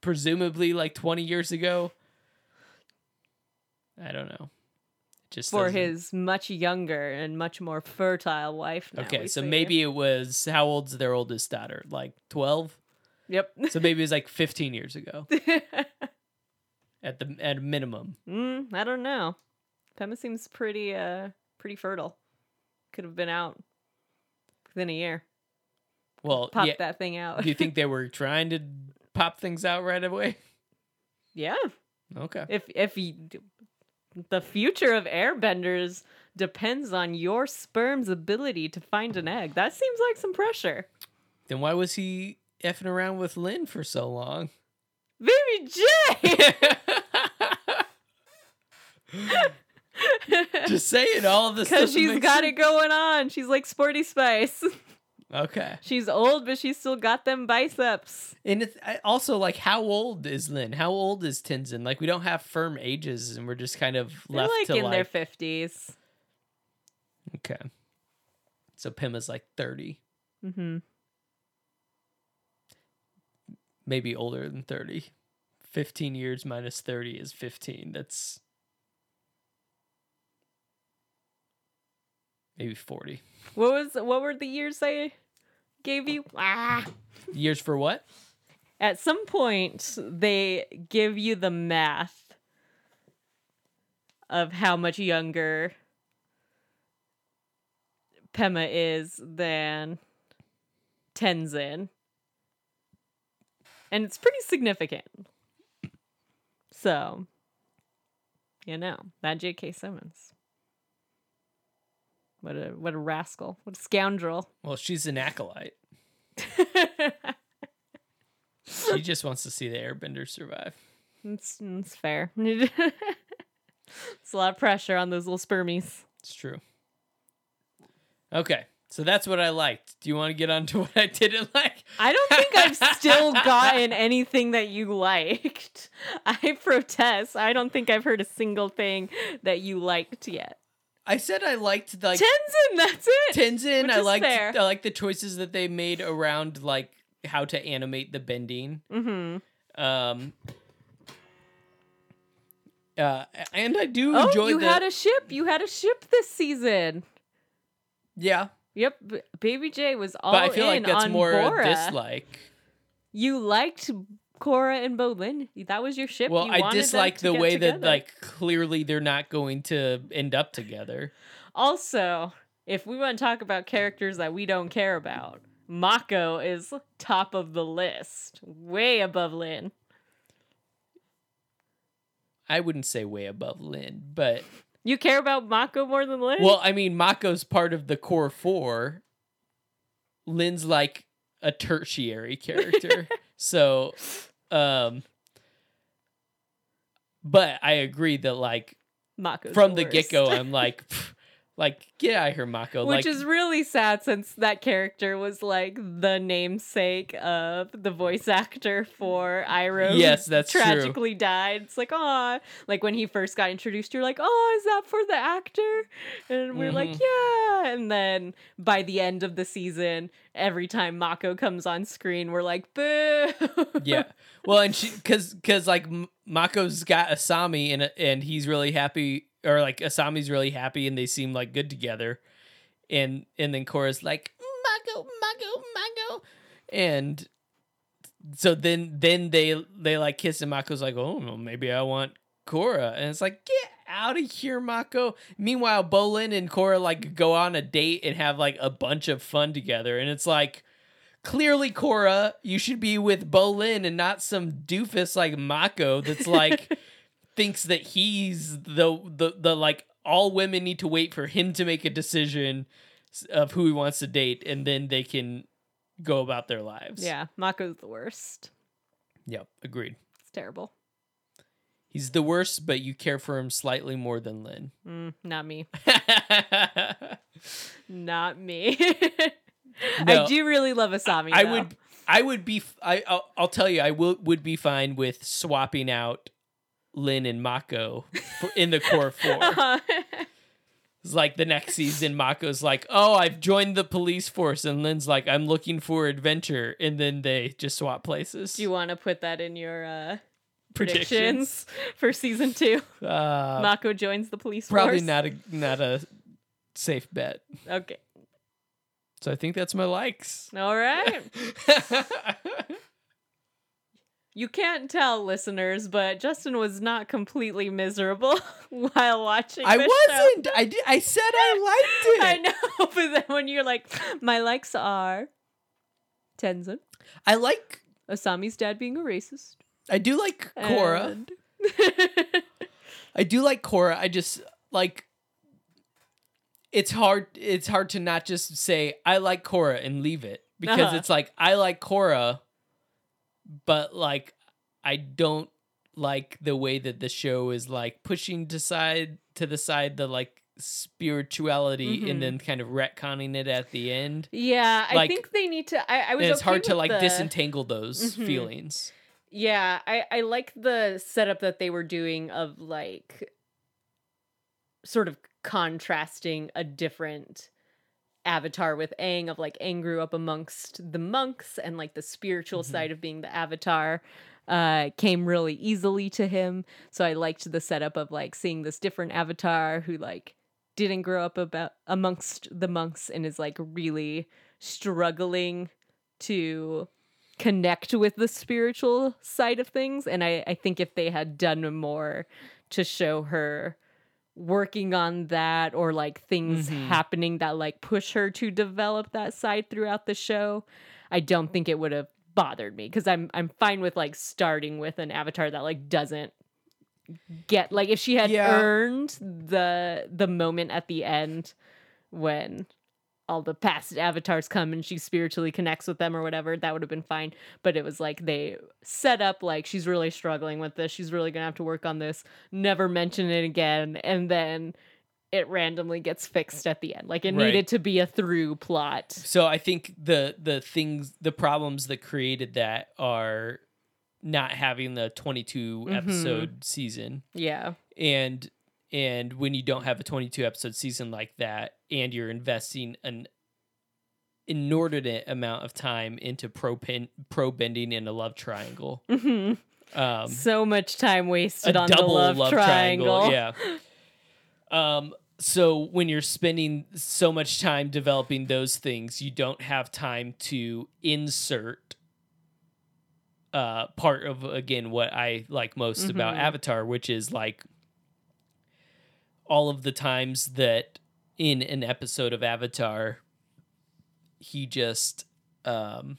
presumably like 20 years ago. I don't know. Just For doesn't- his much younger and much more fertile wife. now Okay, so see. maybe it was how old's their oldest daughter? Like 12? Yep. So maybe it was like 15 years ago [LAUGHS] at the at a minimum. mm, I don't know. Pema seems pretty uh pretty fertile. Could have been out within a year. Well, Pop yeah. that thing out. Do you think [LAUGHS] they were trying to pop things out right away? yeah. Okay. If if you, the future of airbenders depends on your sperm's ability to find an egg. That seems like some pressure. Then why was he effing around with Lin for so long? Baby J. [LAUGHS] [LAUGHS] [LAUGHS] Just saying all of this Because she's got sense. it going on. She's like Sporty Spice. [LAUGHS] Okay. she's old, but she's still got them biceps. And it's also like, how old is Lin? How old is Tenzin? Like, we don't have firm ages, and we're just kind of They're left like to in like. their fifties. Okay. So Pema's like thirty, Mm-hmm. maybe older than thirty. Fifteen years minus thirty is fifteen. That's maybe forty What was what were the years I gave you? Ah. years for what? At some point, they give you the math of how much younger Pema is than Tenzin. And it's pretty significant. So, you know, that J.K. Simmons. What a what a rascal. What a scoundrel. [LAUGHS] Well, she's an acolyte. She [LAUGHS] just wants to see the airbender survive. It's, it's fair. [LAUGHS] it's a lot of pressure on those little spermies. It's true. Okay, so that's what I liked. Do you want to get on to what I didn't like? I don't think I've still gotten anything that you liked. I protest. I don't think I've heard a single thing that you liked yet. I said I liked like Tenzin, that's it. Tenzin. I liked fair. I like the choices that they made around like how to animate the bending. mm-hmm. Um uh, and I do Oh, enjoy you the had a ship. You had a ship this season. yeah, Yep, Baby J was all but I feel in like that's on more Borra. dislike. You liked Korra and Bolin. That was your ship. Well, You I dislike the way that like clearly they're not going to end up together. Also, if we want to talk about characters that we don't care about, Mako is top of the list, way above Lin. I wouldn't say way above Lin, but You care about Mako more than Lin? well, I mean, Mako's part of the core four. Lin's like a tertiary character, [LAUGHS] so, um, but I agree that like Mako's from the worst. get go, I'm [LAUGHS] like, like get out of here, Mako. Which like, is really sad since that character was like the namesake of the voice actor for Iroh. Yes, that's true. tragically died. It's like, oh, like when he first got introduced, you're like, oh, is that for the actor? And we're like, Mm-hmm. yeah. And then by the end of the season, every time Mako comes on screen, we're like, boo. yeah. [LAUGHS] Well, and she because because like Mako's got Asami and and he's really happy, or like Asami's really happy, and they seem like good together, and and then Korra's like Mako, Mako, Mako, and so then then they they like kiss and Mako's like, oh, well, maybe I want Korra, and it's like get out of here, Mako. Meanwhile, Bolin and Korra like go on a date and have like a bunch of fun together, and it's like clearly Korra, you should be with Bolin and not some doofus like Mako that's like [LAUGHS] thinks that he's the the the like all women need to wait for him to make a decision of who he wants to date and then they can go about their lives. yeah, Mako's the worst. Yep, agreed. It's terrible. He's the worst, but you care for him slightly more than Lin. Mm, not me. [LAUGHS] Not me. [LAUGHS] No. I do really love Asami. I though. would I would be I I'll, I'll tell you I will would be fine with swapping out Lin and Mako for, in the core 4. [LAUGHS] It's like the next season, Mako's like, "Oh, I've joined the police force," and Lin's like, "I'm looking for adventure," and then they just swap places. do you want to put that in your uh, Predictions? predictions for season two? Uh, Mako joins the police probably force. Probably not a not a safe bet. Okay. So I think that's my likes. All right. [LAUGHS] You can't tell, listeners, but Justin was not completely miserable [LAUGHS] while watching. I wasn't. I did, I said I [LAUGHS] I liked it. I know, but then when you're like, my likes are Tenzin, I like. Asami's dad being a racist, I do like Korra. and- I do like Korra. I just like it's hard it's hard to not just say I like Korra and leave it because Uh-huh. it's like I like Korra but like I don't like the way that the show is like pushing to side to the side the like spirituality Mhm. and then kind of retconning it at the end. yeah, I think they need to. I, I was. And it's okay hard to like the- disentangle those Mhm. feelings. Yeah, I I like the setup that they were doing of like sort of contrasting a different avatar with Aang of like Aang grew up amongst the monks and like the spiritual Mhm. side of being the avatar uh came really easily to him. So I liked the setup of like seeing this different avatar who like didn't grow up about amongst the monks and is like really struggling to connect with the spiritual side of things. And I, I think if they had done more to show her working on that or like things Mhm. happening that like push her to develop that side throughout the show, I don't think it would have bothered me because I'm I'm fine with like starting with an avatar that like doesn't get like if she had Yeah. earned the the moment at the end when all the past avatars come and she spiritually connects with them or whatever, that would have been fine. But it was like they set up like she's really struggling with this. She's really gonna have to work on this. Never mention it again, and then it randomly gets fixed at the end. Like it Right. needed to be a through plot. So I think the the things the problems that created that are not having the 22 Mhm. episode season Yeah. and and when you don't have a 22 episode season like that and you're investing an inordinate amount of time into pro pen, pro bending in a love triangle [LAUGHS] um so much time wasted on the double love, triangle. [LAUGHS] yeah um so when you're spending so much time developing those things you don't have time to insert uh part of again what i like most about Mhm. avatar which is like all of the times that in an episode of avatar he just um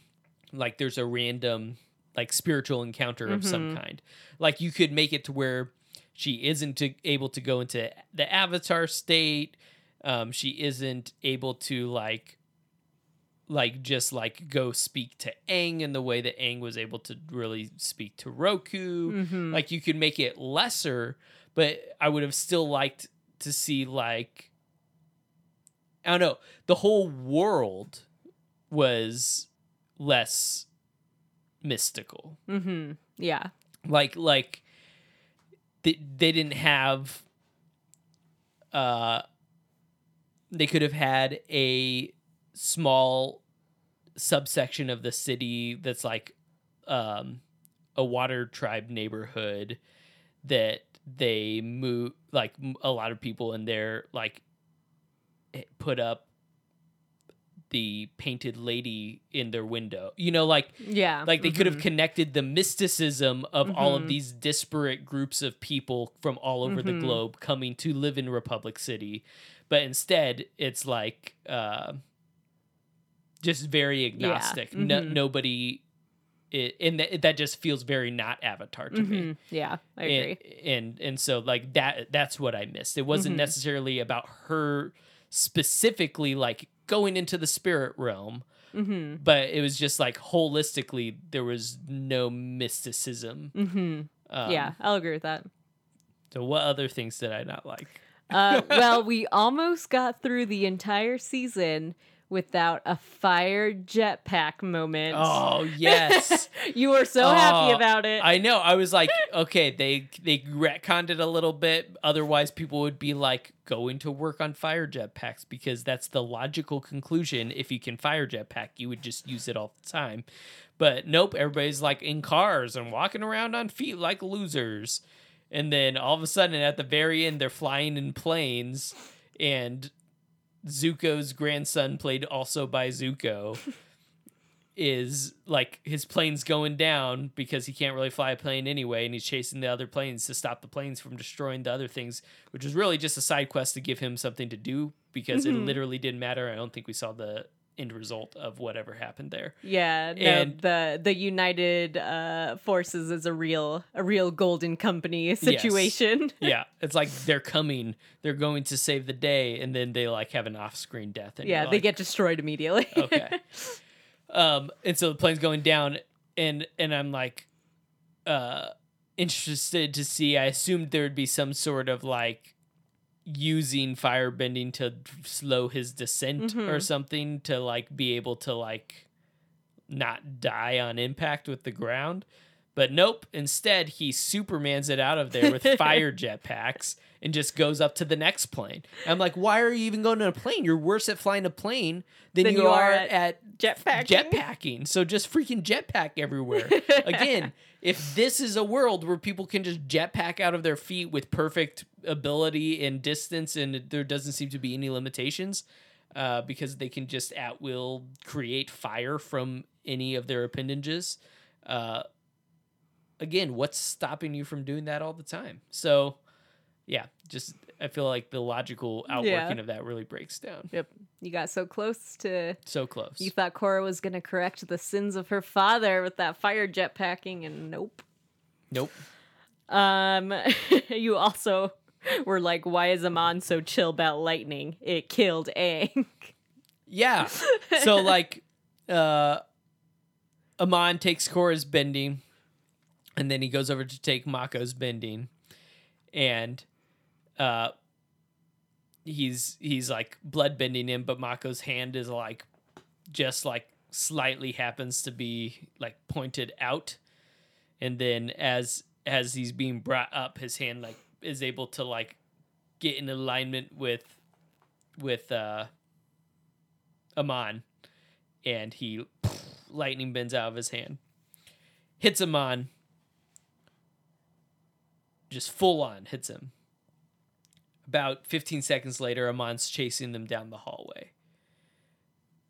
like there's a random like spiritual encounter of some Mhm. kind like you could make it to where she isn't to, able to go into the avatar state um she isn't able to like like just like go speak to Aang in the way that Aang was able to really speak to Roku. Mhm. Like you could make it lesser, but I would have still liked to see like I don't know, the whole world was less mystical Mm-hmm. Yeah. like like they, they didn't have uh they could have had a small subsection of the city that's like um a water tribe neighborhood that they move like a lot of people in there like eh, put up the painted lady in their window you know like Yeah. like they could have connected the mysticism of all of Mhm. these disparate groups of people from all over the Mhm. globe coming to live in Republic City, but instead it's like uh, just very agnostic. No, mhm. nobody, it, and that, that just feels very not Avatar to me. Mhm. Yeah, I agree. And, and and so like that that's what I missed. It wasn't Mhm. necessarily about her specifically like going into the spirit realm mm-hmm. but it was just like holistically there was no mysticism Mm-hmm. um, yeah, I'll agree with that. so what other things did i not like Uh, [LAUGHS] well, we almost got through the entire season without a fire jetpack moment. oh yes. [LAUGHS] You were so happy Oh, about it. i know. I was like okay they they retconned it a little bit. Otherwise people would be like going to work on fire jetpacks because that's the logical conclusion. If you can fire jetpack you would just use it all the time. But nope everybody's like in cars and walking around on feet like losers. And then all of a sudden at the very end they're flying in planes and Zuko's grandson played also by Zuko [LAUGHS] is like his plane's going down because he can't really fly a plane anyway and he's chasing the other planes to stop the planes from destroying the other things which was really just a side quest to give him something to do because it Mhm. literally didn't matter i don't think we saw the end result of whatever happened there yeah, no, and- the the United uh, Forces is a real a real golden company situation. [LAUGHS] yeah it's like they're coming they're going to save the day and then they like have an off-screen death and yeah, they like, get destroyed immediately. [LAUGHS] okay um and so the plane's going down and and i'm like uh interested to see i assumed there would be some sort of like using firebending to slow his descent or Mhm. something to like be able to like not die on impact with the ground. But nope instead he supermans it out of there with [LAUGHS] fire jetpacks and just goes up to the next plane. I'm like why are you even going to a plane? You're worse at flying a plane than, Than you, you are, are at, at jetpacking. jetpacking. So just freaking jetpack everywhere. [LAUGHS] Again if this is a world where people can just jetpack out of their feet with perfect ability and distance and there doesn't seem to be any limitations uh, because they can just at will create fire from any of their appendages uh, again what's stopping you from doing that all the time? So yeah just i feel like the logical outworking of that really breaks down Yep, you got so close to. so close You thought Korra was gonna correct the sins of her father with that fire jetpacking, and nope. nope Um, [LAUGHS] you also were like, "Why is Amon so chill about lightning? It killed Aang." Yeah. So [LAUGHS] like uh Amon takes Korra's bending and then he goes over to take Mako's bending and uh he's he's like blood bending him but Mako's hand is like just like slightly happens to be like pointed out and then as as he's being brought up his hand like is able to like get in alignment with with uh Amon and he lightning bends out of his hand. Hits Amon. Just full on hits him. About 15 seconds later, Amon's chasing them down the hallway.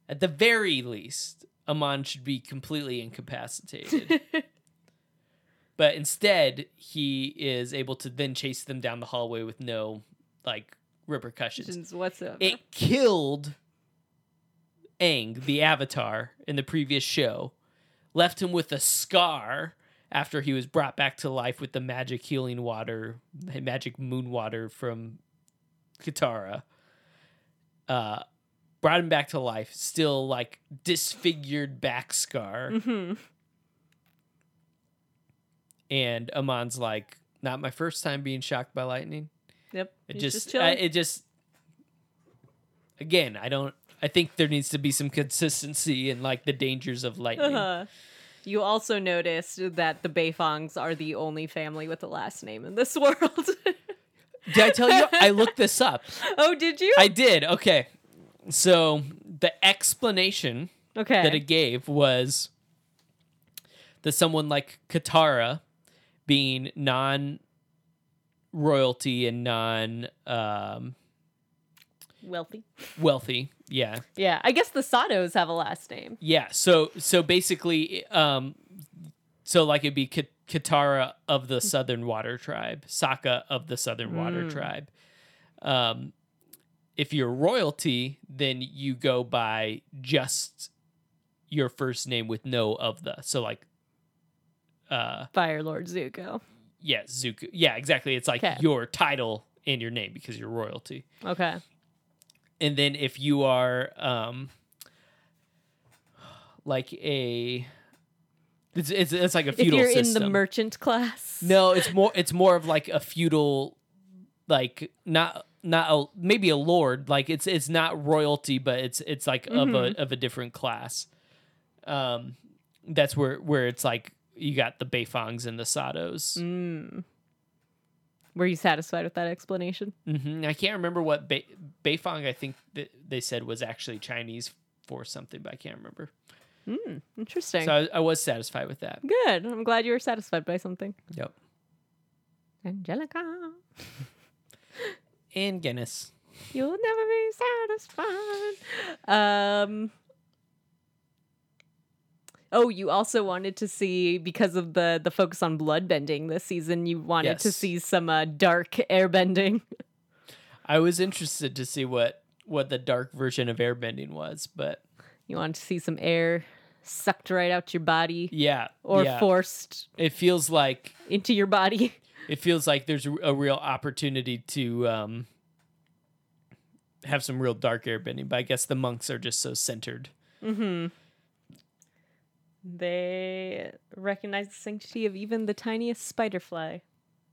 At the very least, Amon should be completely incapacitated. [LAUGHS] but instead, he is able to then chase them down the hallway with no like repercussions. What's up? It killed Aang, the Avatar, in the previous show, left him with a scar after he was brought back to life with the magic healing water, magic moon water from Katara. Uh, brought him back to life, still like disfigured back scar. hmm And Amon's like, not my first time being shocked by lightning. Yep. It He's just, chilling. I, it just, again, I don't. I think there needs to be some consistency in like the dangers of lightning. Uh-huh. You also noticed that the Beifongs are the only family with the last name in this [LAUGHS] world. Did I tell you? I looked this up. [LAUGHS] oh, did you? I did. Okay, so the explanation okay. that it gave was that someone like Katara, being non royalty and non um, Wealthy. wealthy, yeah, Yeah, I guess the Satos have a last name. Yeah. So so basically, um, so like it'd be Ka- Katara of the Southern Water Tribe, Sokka of the Southern Water Mm. Tribe. Um, if you're royalty, then you go by just your first name with no of the. So like, uh, Fire Lord Zuko. yeah, Zuko. Yeah, exactly. It's like 'Kay. your title and your name because you're royalty. Okay. and then if you are um like a it's it's, it's like a If feudal you're system. in the merchant class. no, it's more it's more of like a feudal like not not a maybe a lord like it's it's not royalty but it's it's like of Mhm. a of a different class um that's where where it's like you got the Beifongs and the Satos. Mm. Were you satisfied with that explanation? hmm I can't remember what Bei- Beifong I think that they said was actually Chinese for something, but I can't remember. Mm, interesting. So I, I was satisfied with that. Good. I'm glad you were satisfied by something. Yep. Angelica, [LAUGHS] And Guinness. you'll never be satisfied. Um. Oh, you also wanted to see because of the the focus on bloodbending this season. You wanted to see some uh, dark airbending. [LAUGHS] I was interested to see what what the dark version of airbending was, but You wanted to see some air sucked right out your body yeah, or yeah. forced it feels like into your body. [LAUGHS] it feels like there's a real opportunity to um have some real dark airbending, but I guess the monks are just so centered. Mm-hmm. They recognize the sanctity of even the tiniest spider fly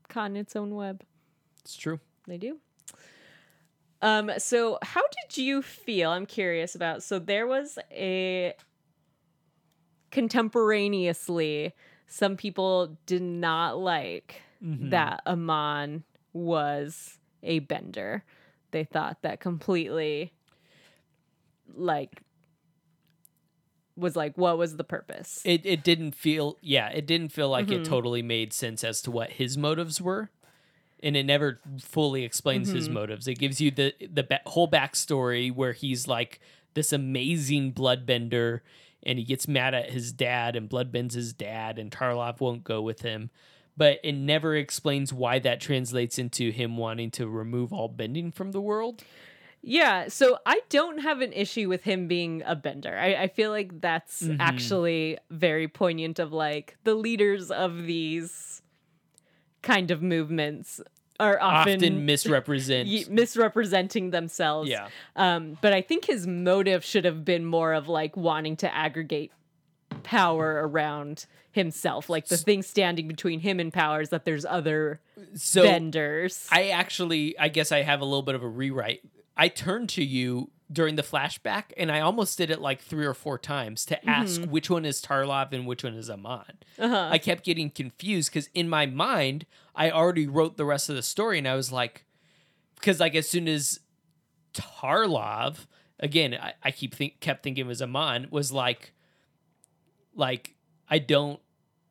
caught in its own web. It's true. They do. Um, so how did you feel? I'm curious about. So there was a contemporaneously, some people did not like Mhm. that Amon was a bender. They thought that completely like was like what was the purpose? it it didn't feel yeah it didn't feel like Mhm. it totally made sense as to what his motives were and it never fully explains his Mhm. motives it gives you the the ba- whole backstory where he's like this amazing bloodbender and he gets mad at his dad and bloodbends his dad and Tarrlok won't go with him but it never explains why that translates into him wanting to remove all bending from the world Yeah, so I don't have an issue with him being a bender. I, I feel like that's Mhm. actually very poignant of like the leaders of these kind of movements are often, often, [LAUGHS] misrepresent y- misrepresenting themselves. yeah Um, but I think his motive should have been more of like wanting to aggregate power around himself. Like the thing standing between him and power is that there's other so benders. I actually, I guess I have a little bit of a rewrite. I turned to you during the flashback, and I almost did it like three or four times to ask which one is Tarrlok and which one is Amon. uh-huh. I kept getting confused because in my mind, I already wrote the rest of the story, and I was like, because like as soon as Tarrlok, again, I, I keep think kept thinking it was Amon was like, like I don't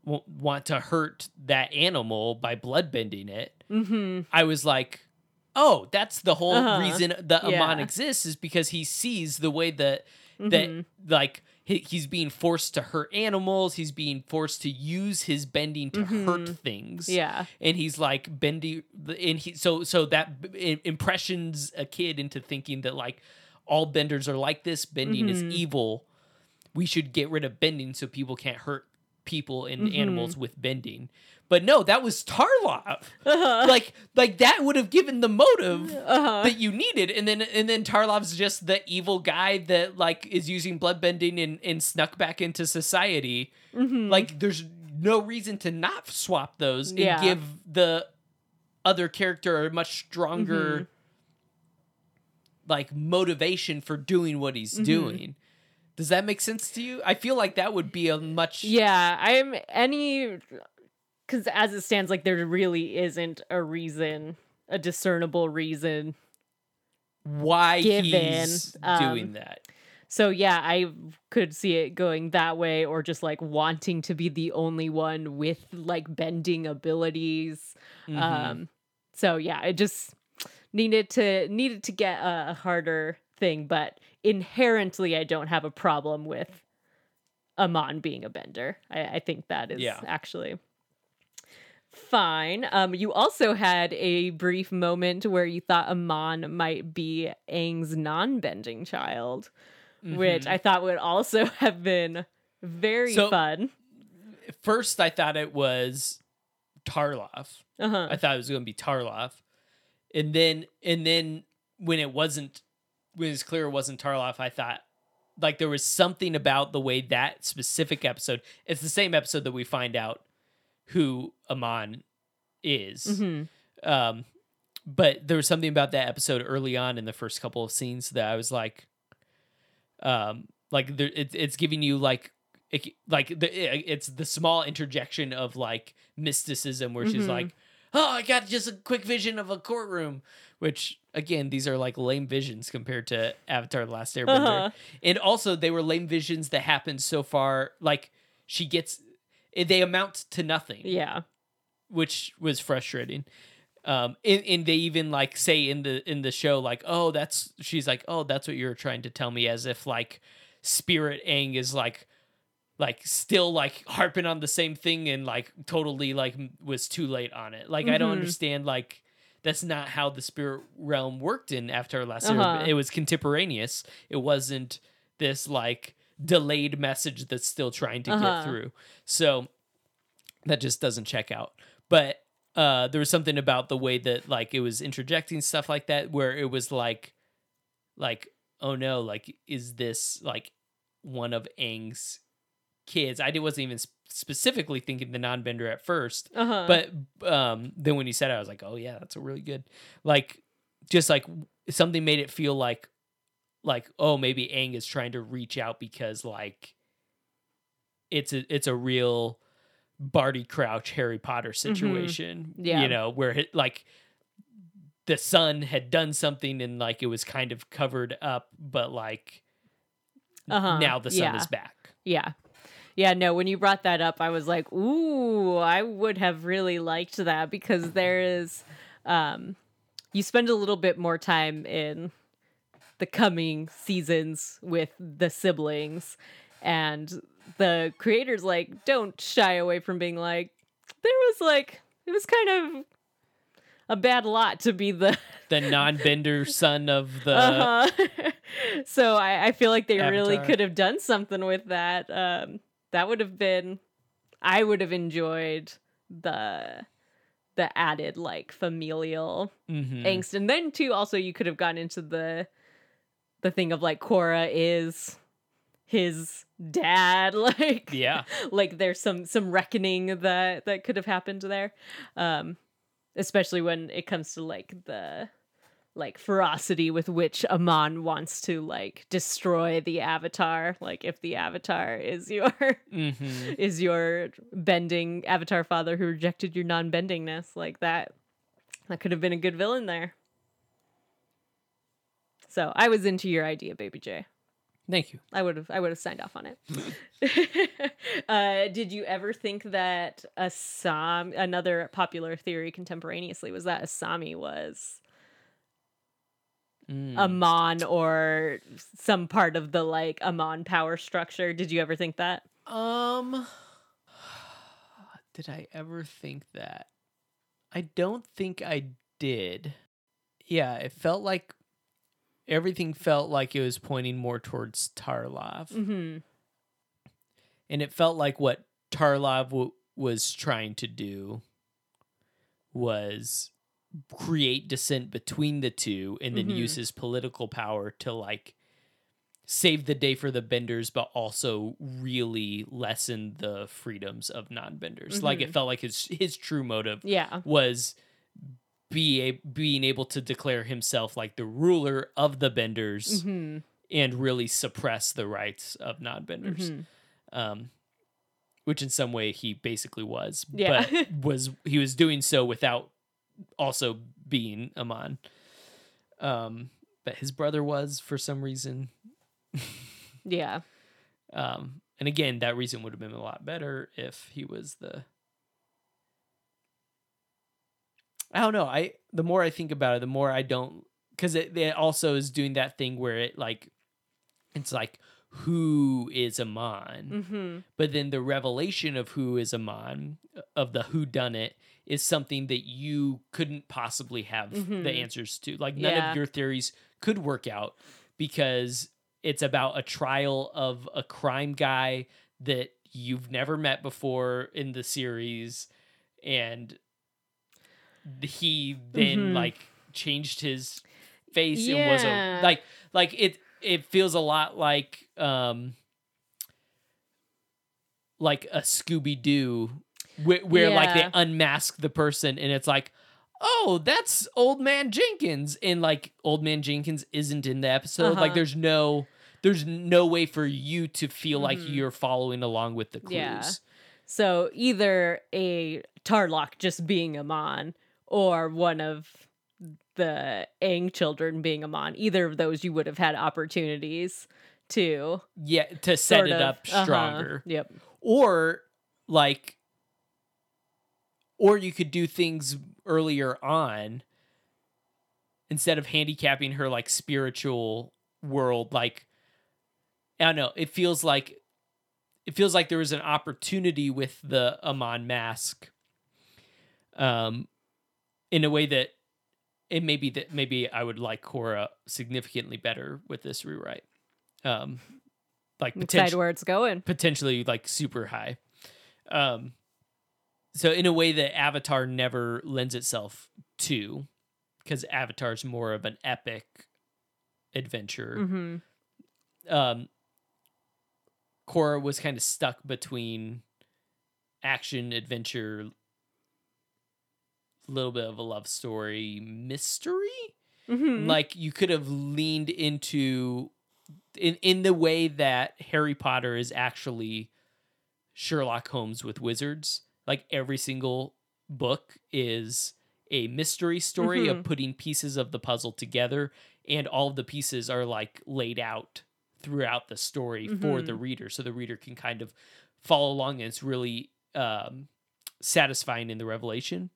w- want to hurt that animal by bloodbending it. Mm-hmm. I was like, oh, that's the whole Uh-huh. reason that Amon Yeah. exists is because he sees the way that that Mhm. like he, he's being forced to hurt animals. He's being forced to use his bending to hurt Mhm. things. Yeah. and he's like bending, and he so so that impressions a kid into thinking that like all benders are like this. Bending is Mhm. evil. We should get rid of bending so people can't hurt people and Mhm. animals with bending. But no, that was Tarrlok. Uh-huh. like like that would have given the motive uh-huh. that you needed and then and then Tarrlok's just the evil guy that like is using bloodbending and, and snuck back into society. Mhm. Like there's no reason to not swap those and Yeah. give the other character a much stronger Mhm. like motivation for doing what he's Mhm. doing. Does that make sense to you? I feel like that would be a much Yeah, I'm any because as it stands, like there really isn't a reason, a discernible reason. why given, he's um, doing that. So yeah, I could see it going that way, or just like wanting to be the only one with like bending abilities. Mhm. Um, so yeah, it just needed to needed to get a, a harder thing, but inherently, I don't have a problem with Amon being a bender. I, I think that is Yeah. actually fine. Um, you also had a brief moment where you thought Amon might be Aang's non-bending child, which Mhm. I thought would also [LAUGHS] have been very So- fun. First, I thought it was Tarrlok. Uh-huh. I thought it was going to be Tarrlok, and then and then when it wasn't, when it was clear it wasn't Tarrlok, I thought like there was something about the way that specific episode. It's the same episode that we find out who Amon is. Mhm. Um, but there was something about that episode early on in the first couple of scenes that I was like, um, like there, it, it's giving you like, it, like the, it's the small interjection of like mysticism where she's Mhm. like, oh, I got just a quick vision of a courtroom, which again, these are like lame visions compared to Avatar: The Last Airbender, Uh-huh. and also they were lame visions that happened so far. Like she gets, they amount to nothing Yeah. which was frustrating. Um, and, and they even like say in the in the show like, oh, that's she's like, oh, that's what you're trying to tell me, as if like Spirit Aang is like like still like harping on the same thing and like totally like was too late on it. Like I don't Mhm. understand like that's not how the spirit realm worked in after last year. Uh-huh. It was contemporaneous. It wasn't this like delayed message that's still trying to Uh-huh. get through. So that just doesn't check out. But uh, there was something about the way that like it was interjecting stuff like that, where it was like, like oh no, like is this like one of Aang's kids? I did- wasn't even sp- specifically thinking the non-bender at first, Uh-huh. but um, then when you said it, I was like, oh yeah, that's a really good, like, just like something made it feel like, like oh maybe Aang is trying to reach out because like, it's a it's a real Barty Crouch Harry Potter situation, Mm-hmm. Yeah. you know, where it, like the son had done something and like it was kind of covered up, but like Uh-huh. now the son Yeah. is back. Yeah. Yeah, no, when you brought that up, I was like, ooh, I would have really liked that because there is um you spend a little bit more time in the coming seasons with the siblings and the creators like don't shy away from being like there was like it was kind of a bad lot to be the [LAUGHS] The non-bender [LAUGHS] son of the uh-huh. [LAUGHS] so I, I feel like they really could have done something with that. Um, that would have been, I would have enjoyed the the added like familial Mhm. angst, and then too also you could have gone into the the thing of like Korra is his dad, [LAUGHS] like Yeah. like there's some some reckoning that that could have happened there. Um especially when it comes to like the like ferocity with which Amon wants to like destroy the avatar. Like if the avatar is your hmm [LAUGHS] is your bending avatar father who rejected your non-bendingness like that that could have been a good villain there So I was into your idea, Baby J. Thank you. I would have I would have signed off on it. [LAUGHS] [LAUGHS] uh, did you ever think that Assam another popular theory contemporaneously was that Asami was Mm. Amon or some part of the like Amon power structure? Did you ever think that? Um, did I ever think that? I don't think I did. Yeah, it felt like everything felt like it was pointing more towards Tarrlok, Mm-hmm. and it felt like what Tarrlok w- was trying to do was create dissent between the two and then Mhm. use his political power to like save the day for the benders but also really lessen the freedoms of non-benders like it Mhm. felt like his his true motive Yeah. was be a, being able to declare himself like the ruler of the benders Mm-hmm. and really suppress the rights of non-benders Mhm. um, which in some way he basically was, Yeah. but [LAUGHS] was he was doing so without also being Amon. Um, but his brother was for some reason. [LAUGHS] Yeah. Um, and again, that reason would have been a lot better if he was the. I don't know. I the more I think about it, the more I don't because it, it also is doing that thing where it like it's like who is Amon, Mm-hmm. but then the revelation of who is Amon of the who done it is something that you couldn't possibly have the Mhm. answers to. Like none Yeah. of your theories could work out because it's about a trial of a crime guy that you've never met before in the series and he then Mhm. like changed his face and was a like like it it feels a lot like um like a Scooby Doo where, where like they unmask the person and it's like oh that's old man Jenkins and like old man Jenkins isn't in the episode like Uh-huh. there's no there's no way for you to feel like Mhm. you're following along with the clues Yeah. So either a Tarrlok just being Amon or one of the Aang children being Amon. Either of those you would have had opportunities to yeah to set it of- up uh-huh. stronger Yep. or like or you could do things earlier on instead of handicapping her like spiritual world like i don't know it feels like it feels like there was an opportunity with the amon mask um in a way that it may be that maybe i would like Korra significantly better with this rewrite um like Decide potentially where it's going. potentially like super high. Um, so in a way that Avatar never lends itself to, because Avatar's more of an epic adventure. Mm-hmm. Um, Korra was kind of stuck between action adventure, little bit of a love story, mystery. Mm-hmm. Like you could have leaned into in in the way that Harry Potter is actually Sherlock Holmes with wizards. Like every single book is a mystery story of Mhm. putting pieces of the puzzle together and all of the pieces are like laid out throughout the story for the reader so the reader can kind of follow along and it's really um, satisfying in the revelation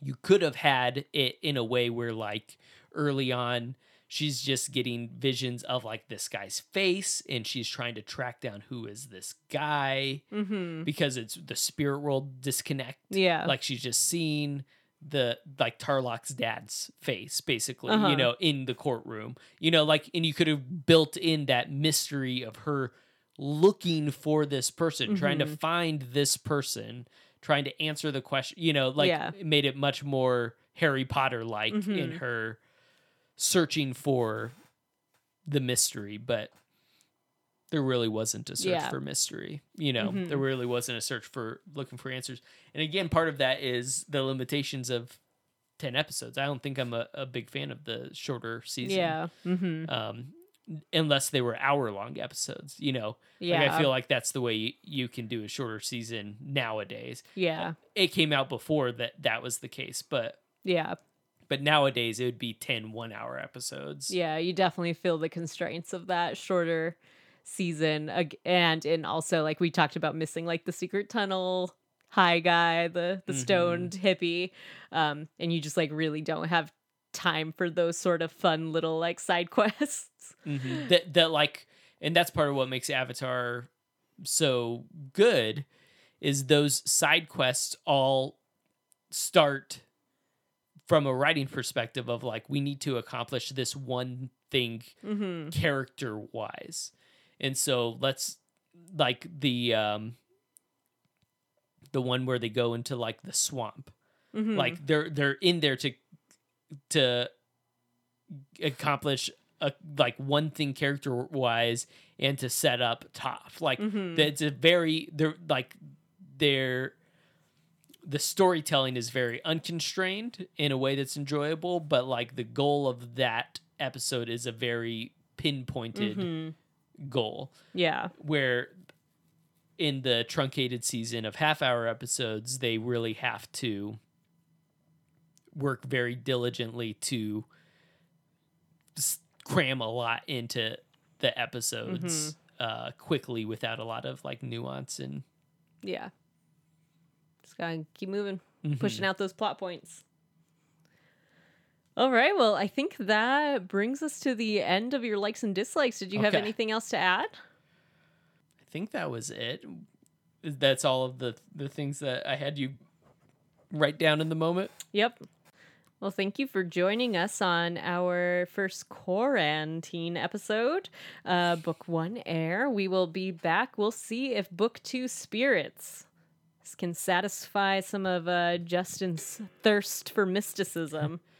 you could have had it in a way where like early on she's just getting visions of like this guy's face and she's trying to track down who is this guy mm-hmm. because it's the spirit world disconnect Yeah. like she's just seeing the like Tarrlok's dad's face basically Uh-huh. you know in the courtroom you know like and you could have built in that mystery of her looking for this person trying to Mhm. find this person trying to answer the question you know like Yeah. it made it much more Harry Potter like in Mhm. her searching for the mystery but there really wasn't a search Yeah. for mystery you know Mhm. there really wasn't a search for looking for answers and again part of that is the limitations of 10 episodes i don't think i'm a, a big fan of the shorter season yeah. Mm-hmm. um unless they were hour long episodes you know Yeah. like i feel like that's the way you, you can do a shorter season nowadays yeah. it came out before that that was the case but Yeah. But nowadays it would be 10 one hour episodes. Yeah, you definitely feel the constraints of that shorter season and and also like we talked about missing like the secret tunnel high guy, the the Mhm. stoned hippie. Um and you just like really don't have time for those sort of fun little like side [LAUGHS] quests. Mhm. That, that, like, and that's part of what makes Avatar so good is those side quests all start from a writing perspective of like, we need to accomplish this one thing Mhm. character wise. And so let's like the um the one where they go into like the swamp. Mhm. Like they're they're in there to to accomplish a like one thing character wise and to set up Toph. Like Mhm. that's a very they're like they're the storytelling is very unconstrained in a way that's enjoyable, but like the goal of that episode is a very pinpointed Mhm. goal Yeah. where in the truncated season of half hour episodes they really have to work very diligently to cram a lot into the episodes uh quickly without a lot of like nuance and Yeah. Just gotta keep moving, Mhm. pushing out those plot points. All right. Well, I think that brings us to the end of your likes and dislikes. Did you have anything else to add? I think that was it. That's all of the the things that I had you write down in the moment. Yep. Well, thank you for joining us on our first quarantine episode, uh, Book One Air. We will be back. We'll see if Book Two Spirits can satisfy some of uh, Justin's thirst for mysticism. [LAUGHS]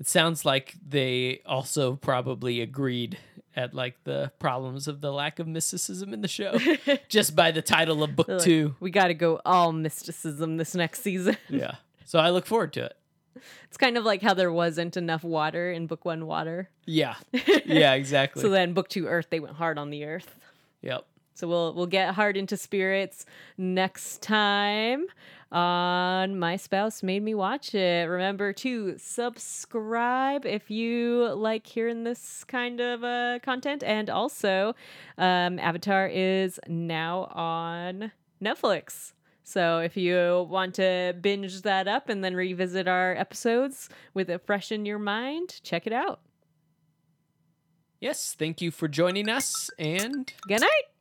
It sounds like they also probably agreed at like the problems of the lack of mysticism in the show [LAUGHS] just by the title of book like, 2. we got to go all mysticism this next season. Yeah. So I look forward to it. [LAUGHS] It's kind of like how there wasn't enough water in Book One Water. Yeah. [LAUGHS] Yeah, exactly. So then Book Two Earth, they went hard on the Earth. yep. So we'll we'll get hard into spirits next time on My Spouse Made Me Watch It. Remember to subscribe if you like hearing this kind of uh, content, and also um, Avatar is now on Netflix. So if you want to binge that up and then revisit our episodes with it fresh in your mind, check it out. Yes, thank you for joining us and Good night.